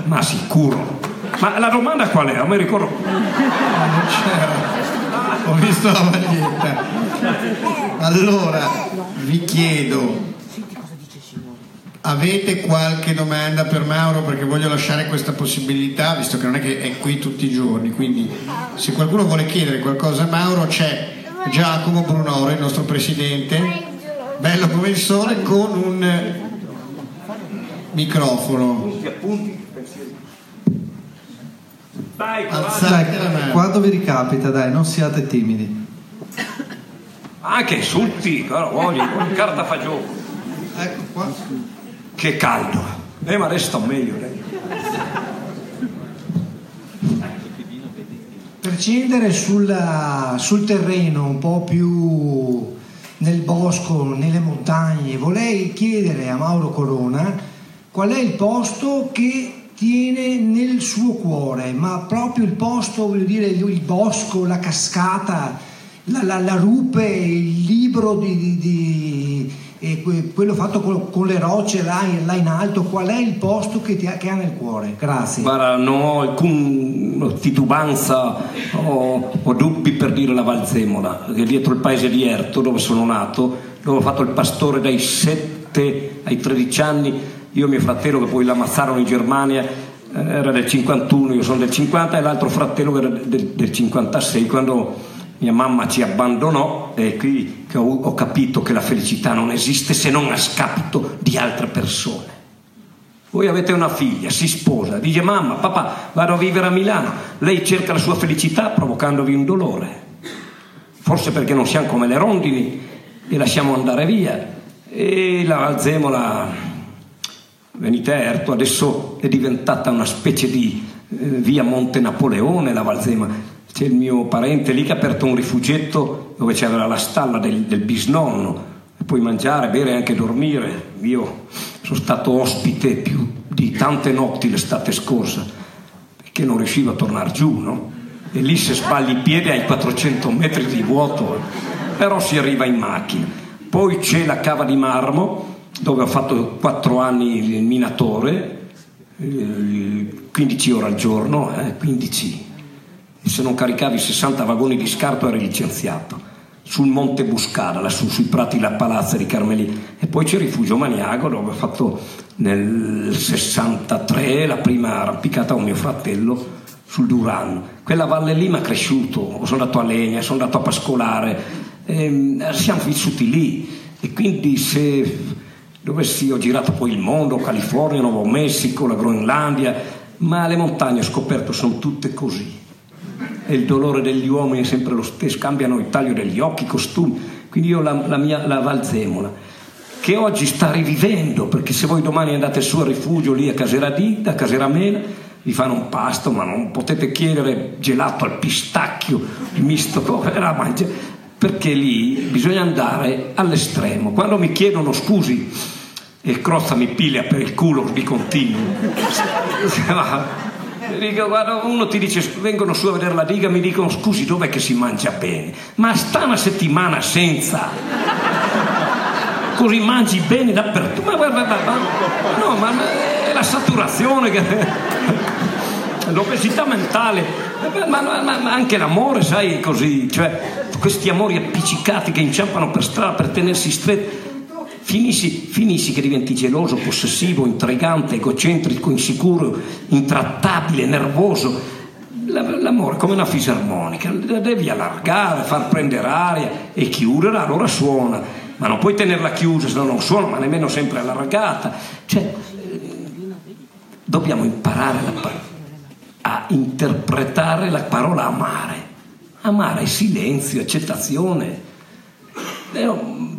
ma sicuro. Ma la domanda qual è? Non mi ricordo. c'era. Ho visto la maglietta. Allora, vi chiedo, avete qualche domanda per Mauro? Perché voglio lasciare questa possibilità, visto che non è che è qui tutti i giorni. Quindi, se qualcuno vuole chiedere qualcosa a Mauro, c'è Giacomo Brunoro, il nostro presidente, bello come il sole, con un microfono. Dai, Alzate la mano. Quando vi ricapita, dai, non siate timidi. Anche insulti, però voglio, carta fa gioco. Ecco qua. Che caldo. Eh, ma sto meglio. dai. Per scendere sulla- sul terreno un po' più nel bosco, nelle montagne, vorrei chiedere a Mauro Corona qual è il posto che tiene nel suo cuore, ma proprio il posto, voglio dire, il bosco, la cascata, la, la- la rupe, il libro di, di- di- e que- quello fatto con, con le rocce là, in- là in alto, qual è il posto che, ti ha, che ha nel cuore? Grazie. Guarda, non ho alcuna titubanza o, o dubbi per dire la Valzemola, che dietro il paese di Erto, dove sono nato, dove ho fatto il pastore dai 7 ai 13 anni, io e mio fratello che poi l'ammazzarono in Germania, eh, era del 51, io sono del 50 e l'altro fratello era del, del 56, quando mia mamma ci abbandonò e qui ho, capito che la felicità non esiste se non a scapito di altre persone. Voi avete una figlia, si sposa, dice mamma, papà, vado a vivere a Milano. Lei cerca la sua felicità provocandovi un dolore. Forse perché non siamo come le rondini e lasciamo andare via. E la Valzemola, venite a Erto, adesso è diventata una specie di eh, via Monte Napoleone la Valzemola. C'è il mio parente lì che ha aperto un rifugietto dove c'era la stalla del, del bisnonno. E puoi mangiare, bere e anche dormire. Io sono stato ospite più di tante notti l'estate scorsa perché non riuscivo a tornare giù, no? E lì se sbagli i piedi hai 400 metri di vuoto, eh. però si arriva in macchina. Poi c'è la cava di Marmo, dove ho fatto 4 anni il minatore, eh, 15 ore al giorno, eh, 15. E se non caricavi 60 vagoni di scarto eri licenziato. Sul Monte Buscada, lassù sui prati La Palazza di Carmelì. E poi c'è il Rifugio Maniago, dove ho fatto nel 63 la prima arrampicata con mio fratello sul Durano. Quella valle lì mi ha cresciuto, sono andato a Legna, sono andato a Pascolare, ehm, siamo vissuti lì e quindi se dovessi, ho girato poi il mondo, California, Nuovo Messico, la Groenlandia, ma le montagne ho scoperto sono tutte così. E il dolore degli uomini è sempre lo stesso, cambiano il taglio degli occhi, i costumi. Quindi io la, la mia la Valzemola, che oggi sta rivivendo, perché se voi domani andate su al rifugio lì a Caseradì, a Caseramela, vi fanno un pasto, ma non potete chiedere gelato al pistacchio, misto, come la mangia, perché lì bisogna andare all'estremo. Quando mi chiedono scusi, e Crozza mi piglia per il culo di continuo. Guarda, uno ti dice vengono su a vedere la diga mi dicono scusi dov'è che si mangia bene? Ma sta una settimana senza. Così mangi bene dappertutto. Ma guarda ma- no ma è la saturazione che l'obesità mentale. Ma- ma- ma anche l'amore sai così cioè questi amori appiccicati che inciampano per strada per tenersi stretti Finisci, finisci che diventi geloso, possessivo, intrigante, egocentrico, insicuro, intrattabile, nervoso. La- L'amore è come una fisarmonica, la devi allargare, far prendere aria e chiudere, allora suona. Ma non puoi tenerla chiusa se no non suona, ma nemmeno sempre allargata. Cioè, dobbiamo imparare a interpretare la parola amare. Amare è silenzio, accettazione. Eh,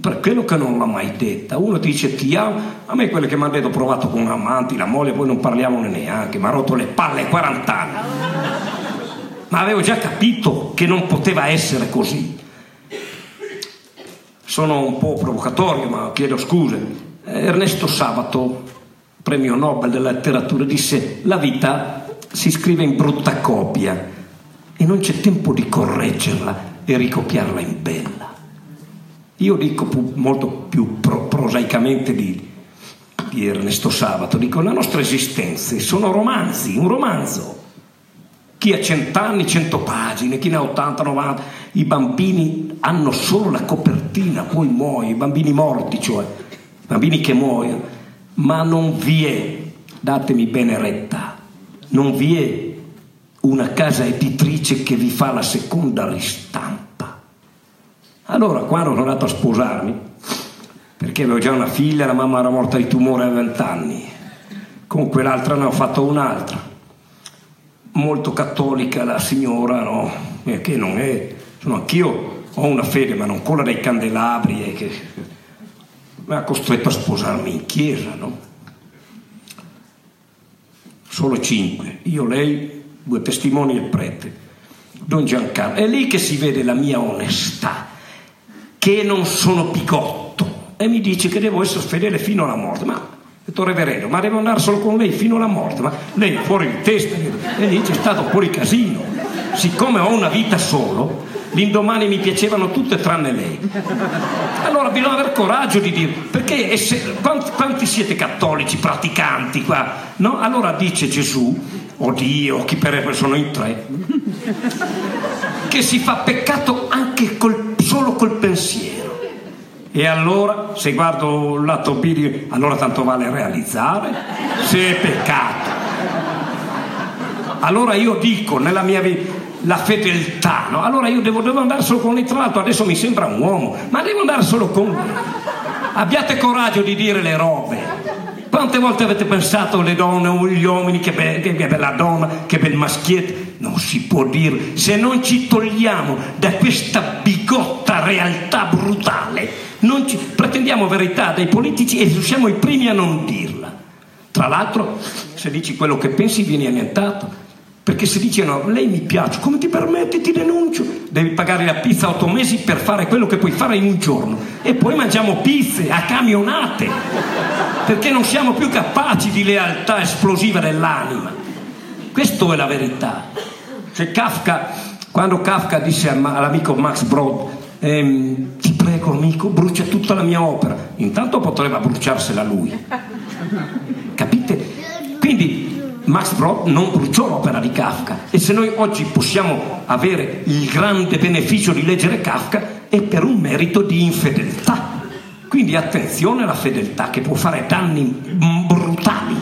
per quello che non l'ho mai detta. Uno dice ti amo, a me quelle che mi hanno detto ho provato con amanti, la moglie, poi non parliamone neanche, mi ha rotto le palle a 40 anni. Ma avevo già capito che non poteva essere così. Sono un po' provocatorio, ma chiedo scuse. Ernesto Sabato, premio Nobel della letteratura, disse la vita si scrive in brutta copia e non c'è tempo di correggerla e ricopiarla in bella. Io dico molto più pro- prosaicamente di, di Ernesto Sabato, dico le nostre esistenze sono romanzi, un romanzo. Chi ha 100 anni, 100 pagine, chi ne ha 80, 90. I bambini hanno solo la copertina, poi muoiono, i bambini morti, cioè, i bambini che muoiono. Ma non vi è, datemi bene retta, non vi è una casa editrice che vi fa la seconda ristampa. Allora, quando sono andato a sposarmi, perché avevo già una figlia, la mamma era morta di tumore a 20 anni, con quell'altra ne ho fatto un'altra molto cattolica la signora, no? Eh, che non è, sono anch'io ho una fede, ma non quella dei candelabri, e che mi ha costretto a sposarmi in chiesa, no? Solo cinque, io, lei, due testimoni e il prete, Don Giancarlo. È lì che si vede la mia onestà, che non sono picotto e mi dice che devo essere fedele fino alla morte, ma detto reverendo, ma devo andare solo con lei fino alla morte, ma lei è fuori di testa, e lì c'è stato fuori casino. Siccome ho una vita solo, l'indomani mi piacevano tutte tranne lei. Allora bisogna avere coraggio di dire, perché se, quanti, quanti, siete cattolici praticanti qua? No? Allora dice Gesù, o Dio, chi per sono in tre, che si fa peccato anche col, solo col pensiero. E allora, se guardo il lato B, allora tanto vale realizzare se è peccato. Allora io dico nella mia vita la fedeltà, no? Allora io devo, devo andare solo con lei, tra l'altro adesso mi sembra un uomo, ma devo andare solo con lei. Abbiate coraggio di dire le robe. Quante volte avete pensato le donne o gli uomini, che, be- che bella donna, che bel maschietto? Non si può dire. Se non ci togliamo da questa bigotta realtà brutale, ci, pretendiamo verità dai politici e siamo i primi a non dirla. Tra l'altro, se dici quello che pensi vieni annientato. Perché se dici no, lei mi piace, come ti permetti, ti denuncio. Devi pagare la pizza otto mesi per fare quello che puoi fare in un giorno. E poi mangiamo pizze a camionate. Perché non siamo più capaci di lealtà esplosiva dell'anima. Questa è la verità. Se Kafka, quando Kafka disse all'amico Max Brod, ehm, ti prego amico, brucia tutta la mia opera. Intanto potrebbe bruciarsela lui. Capite? Quindi Max Brod non bruciò l'opera di Kafka e se noi oggi possiamo avere il grande beneficio di leggere Kafka è per un merito di infedeltà. Quindi attenzione alla fedeltà che può fare danni brutali.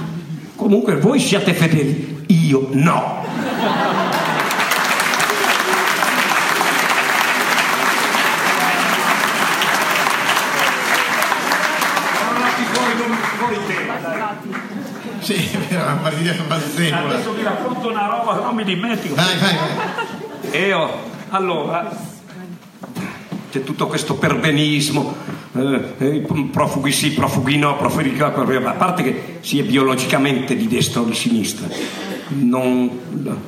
Comunque voi siate fedeli, io no. Sì, è vero, una partita balzemola. Adesso vi racconto una roba non mi dimentico. Vai, vai, vai. E io, allora, c'è tutto questo perbenismo, eh, eh, profughi sì, profughi no, profughi no, a parte che si è biologicamente di destra o di sinistra, non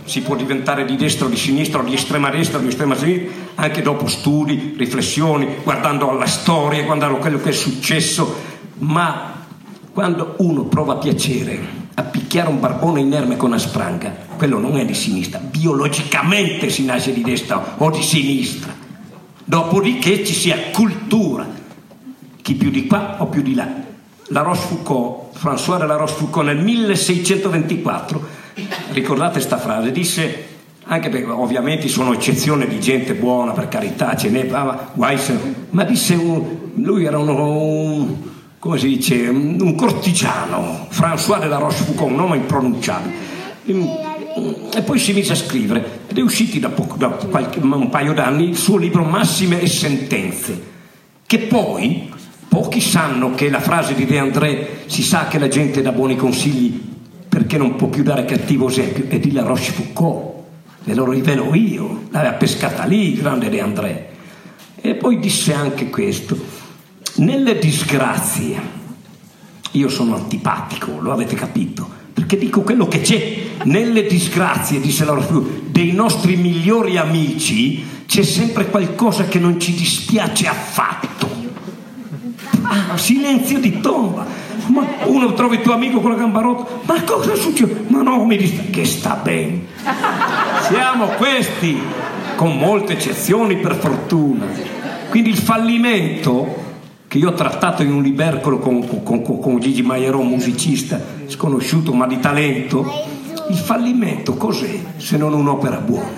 si può diventare di destra o di sinistra o di estrema destra o di estrema sinistra anche dopo studi, riflessioni, guardando alla storia, guardando quello che è successo, ma quando uno prova piacere a picchiare un barbone inerme con una spranga, quello non è di sinistra, biologicamente si nasce di destra o di sinistra. Dopodiché ci sia cultura, chi più di qua o più di là. La Rochefoucauld, François de la Rochefoucauld nel 1624, ricordate questa frase, disse anche perché ovviamente sono eccezioni di gente buona, per carità, ce n'è, ma disse lui era un, come si dice, un cortigiano, François de la Rochefoucauld, un nome impronunciabile. E poi si mise a scrivere ed è uscito da, poco, da qualche, un paio d'anni il suo libro Massime e Sentenze, che poi pochi sanno che la frase di De André si sa che la gente dà buoni consigli perché non può più dare cattivo esempio, è di la Rochefoucauld, ve lo rivelo io, l'aveva pescata lì il grande De André. E poi disse anche questo nelle disgrazie, io sono antipatico, lo avete capito, perché dico quello che c'è. Nelle disgrazie, disse Laura Fiu, dei nostri migliori amici c'è sempre qualcosa che non ci dispiace affatto. Ah, silenzio di tomba. Ma uno trovi tuo amico con la gamba rotta, ma cosa succede? Ma no, mi dice che sta bene. Siamo questi, con molte eccezioni per fortuna. Quindi il fallimento che io ho trattato in un libercolo con, con, con, Gigi Maieron, musicista sconosciuto ma di talento, Il fallimento cos'è se non un'opera buona?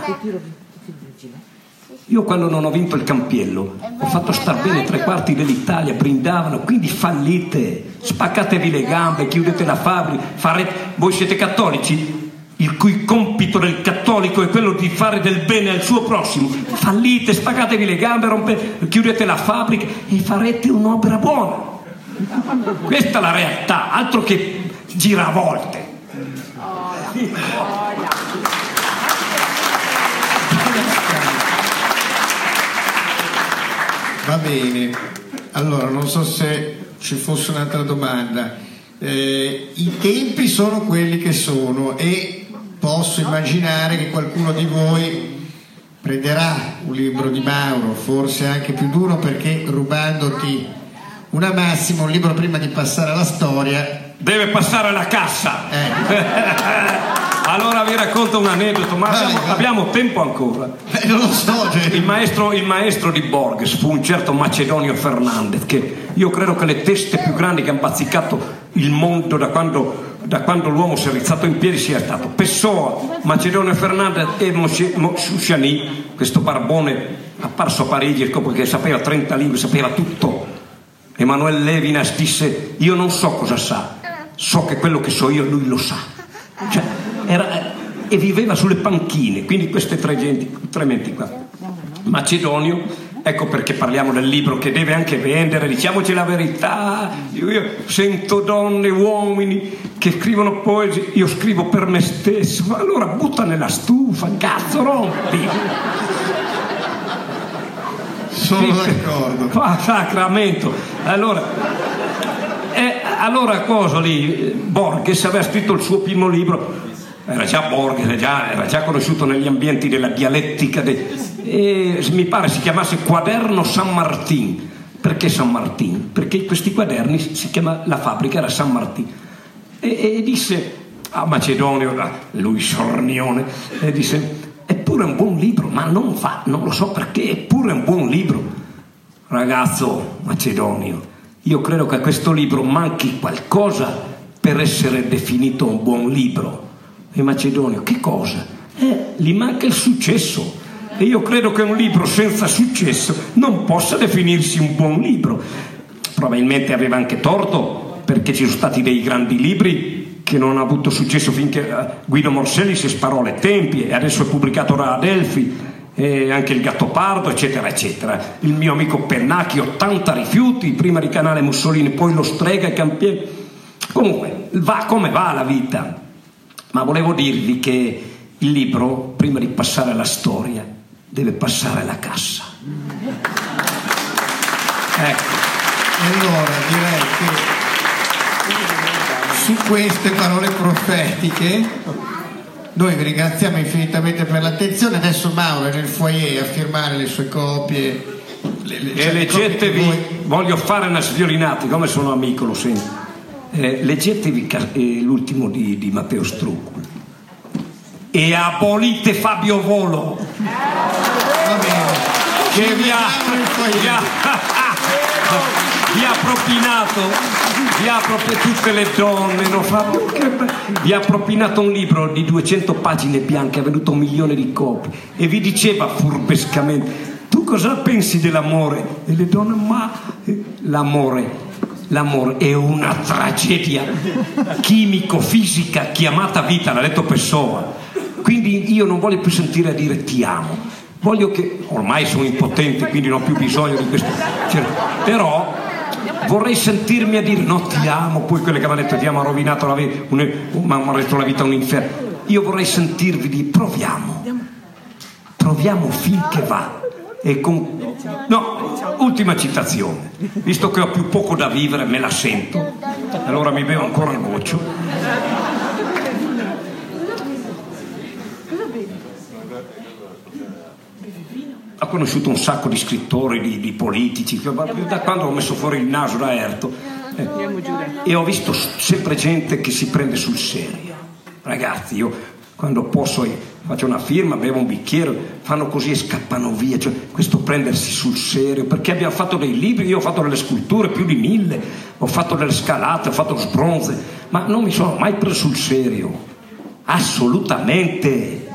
Io quando non ho vinto il campiello ho fatto star bene tre quarti dell'Italia, brindavano, quindi fallite, spaccatevi le gambe, chiudete la fabbrica, farete... voi siete cattolici? Il cui compito del cattolico è quello di fare del bene al suo prossimo. Fallite, spaccatevi le gambe, rompete, chiudete la fabbrica e farete un'opera buona. Questa è la realtà, altro che giravolte. Va bene, allora non so se ci fosse un'altra domanda. Eh, I tempi sono quelli che sono e posso immaginare che qualcuno di voi prenderà un libro di Mauro, forse anche più duro perché rubandoti una massima, un libro prima di passare alla storia. Deve passare alla cassa. Eh. allora vi racconto un aneddoto, ma abbiamo, abbiamo tempo ancora. Eh, non lo so, cioè, Il maestro, il maestro di Borges fu un certo Macedonio Fernandez, che io credo che le teste più grandi che hanno bazzicato il mondo da quando, da quando l'uomo si è rizzato in piedi sia stato Pessoa, Macedonio Fernandez e Moshe- Mo- Susciani, questo barbone apparso a Parigi che sapeva 30 lingue, sapeva tutto. Emanuele Levinas disse: Io non so cosa sa, so che quello che so io lui lo sa. Cioè, era- e viveva sulle panchine, quindi queste tre, genti, tre menti qua. Macedonio, ecco perché parliamo del libro che deve anche vendere, diciamoci la verità. Io, sento donne, uomini che scrivono poesie, io scrivo per me stesso, ma allora butta nella stufa, cazzo rompi. sono d'accordo. Qua, sacramento. Allora, eh, allora cosa lì? Borges aveva scritto il suo primo libro, era già Borges, era già, era già conosciuto negli ambienti della dialettica, de- mi pare si chiamasse Quaderno San Martin. Perché San Martin? Perché questi quaderni si chiama, la fabbrica era San Martin. E, e disse a Macedonio, a lui sornione, e disse, eppure un buon libro, ma non fa, non lo so perché, eppure un buon libro. Ragazzo Macedonio, io credo che a questo libro manchi qualcosa per essere definito un buon libro. E Macedonio, che cosa? Eh, gli manca il successo. E io credo che un libro senza successo non possa definirsi un buon libro. Probabilmente aveva anche torto, perché ci sono stati dei grandi libri che non hanno avuto successo finché eh, Guido Morselli si sparò le tempie e adesso è pubblicato da Adelphi e anche il Gattopardo eccetera eccetera il mio amico Pennacchi 80 rifiuti prima di Canale Mussolini poi lo Strega e Campieri comunque va come va la vita ma volevo dirvi che il libro prima di passare alla storia deve passare alla cassa ecco E allora direi che su queste parole profetiche noi vi ringraziamo infinitamente per l'attenzione. Adesso Mauro è nel foyer a firmare le sue copie. le- le- E cioè, leggetevi, voi- voglio fare una sviolinata, come sono amico, lo sento. Eh, leggetevi eh, l'ultimo di, di Matteo Strucco. E abolite Fabio Volo, Va bene. che vi ha, vi ha, vi ha propinato, vi ha proprio tutte le donne, no, Fabio? Vi ha propinato un libro di 200 pagine bianche, ha venduto un milione di copie e vi diceva furbescamente tu cosa pensi dell'amore? E le donne, ma eh, l'amore, l'amore è una tragedia chimico-fisica chiamata vita, l'ha detto Pessoa. Quindi io non voglio più sentire dire ti amo, voglio che, ormai sono impotente, quindi non ho più bisogno di questo, cioè, però vorrei sentirmi a dire no ti amo, poi quelle che mi hanno detto ti amo, ha rovinato la vita, mi hanno detto la vita un inferno. Io vorrei sentirvi di proviamo, proviamo finché va. E con... No, ultima citazione. Visto che ho più poco da vivere, me la sento. Allora mi bevo ancora il goccio. Ho conosciuto un sacco di scrittori, di, di politici, da quando ho messo fuori il naso da Erto. eh, e ho visto sempre gente che si prende sul serio. Ragazzi, io quando posso faccio una firma, bevo un bicchiere, fanno così e scappano via. Cioè, questo prendersi sul serio, perché abbiamo fatto dei libri, io ho fatto delle sculture, più di mille, ho fatto delle scalate, ho fatto sbronze, ma non mi sono mai preso sul serio. assolutamente.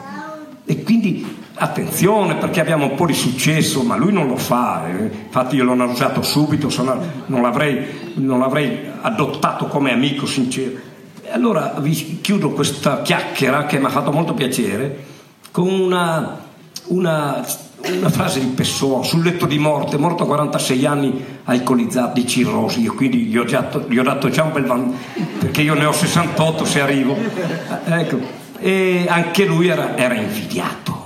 E quindi attenzione perché abbiamo un po' di successo, ma lui non lo fa. eh. Infatti io l'ho usato subito, se no non l'avrei, non l'avrei adottato come amico sincero. Allora vi chiudo questa chiacchiera che mi ha fatto molto piacere con una, una, una frase di Pessoa sul letto di morte, morto a 46 anni, alcolizzato di cirrosi. Io quindi gli ho, già, gli ho dato già un bel van, perché io ne ho 68 se arrivo. Eh, Ecco. E anche lui era, era invidiato.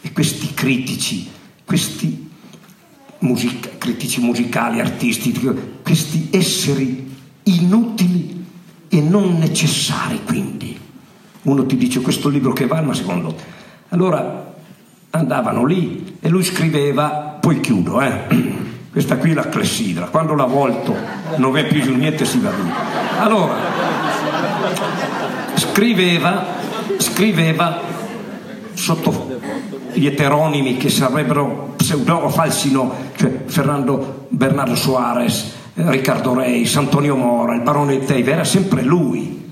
E questi critici, questi musica- critici musicali, artistici, questi esseri inutili e non necessari quindi. Uno ti dice questo libro che va, ma secondo te. Allora andavano lì e lui scriveva, poi chiudo, eh. Questa qui è la clessidra, quando l'ha volto non v'è più niente si va via. Allora, scriveva, scriveva sotto gli eteronimi che sarebbero pseudo falsi no, cioè Fernando Bernardo Soares, Riccardo Reis, Antonio Mora, il barone Teiva, era sempre lui,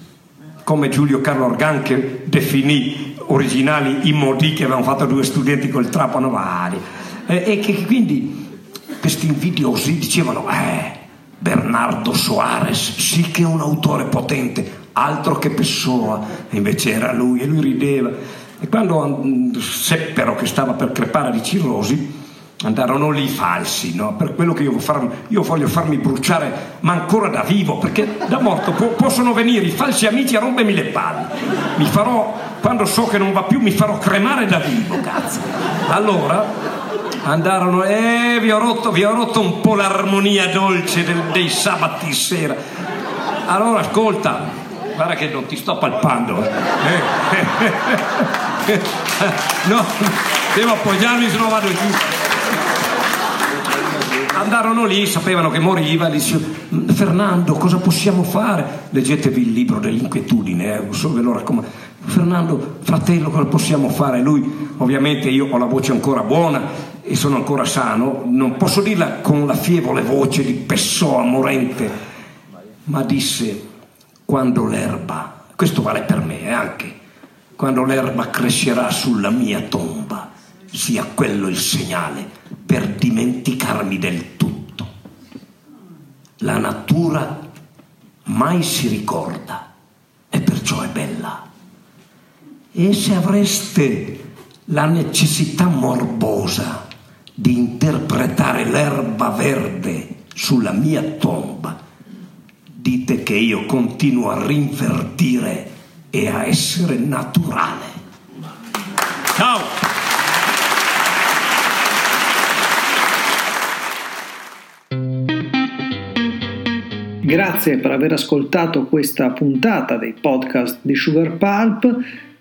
come Giulio Carlo Organ che definì originali i modi che avevano fatto due studenti col trapano vari e, e che quindi questi invidiosi dicevano eh Bernardo Soares sì che è un autore potente altro che Pessoa. E invece era lui e lui rideva. E quando mm, seppero che stava per crepare di cirrosi andarono lì falsi, no? per quello che io, voglio farmi, io voglio farmi bruciare, ma ancora da vivo, perché da morto po- possono venire i falsi amici a rompermi le palle. Mi farò, quando so che non va più, mi farò cremare da vivo, cazzo. Allora andarono, eh, vi ho rotto, vi ho rotto un po' l'armonia dolce del- dei sabati sera. Allora ascolta, guarda che non ti sto palpando. eh. Eh. no, devo appoggiarmi se no vado giù andarono lì, sapevano che moriva, dicevano Fernando cosa possiamo fare? Leggetevi il libro dell'inquietudine, eh, solo ve lo raccomando. Fernando, fratello, cosa possiamo fare? Lui, ovviamente io ho la voce ancora buona e sono ancora sano, non posso dirla con la fievole voce di Pessoa morente, ma disse quando l'erba, questo vale per me eh, anche, quando l'erba crescerà sulla mia tomba, sia quello il segnale per dimenticarmi del tutto. La natura mai si ricorda e perciò è bella. E se avreste la necessità morbosa di interpretare l'erba verde sulla mia tomba, dite che io continuo a rinverdire e a essere naturale. Ciao! Grazie per aver ascoltato questa puntata dei podcast di Sugar Pulp.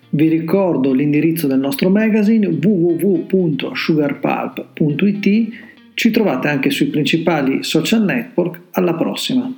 Vi ricordo l'indirizzo del nostro magazine www.sugarpulp.it. Ci trovate anche sui principali social network. Alla prossima!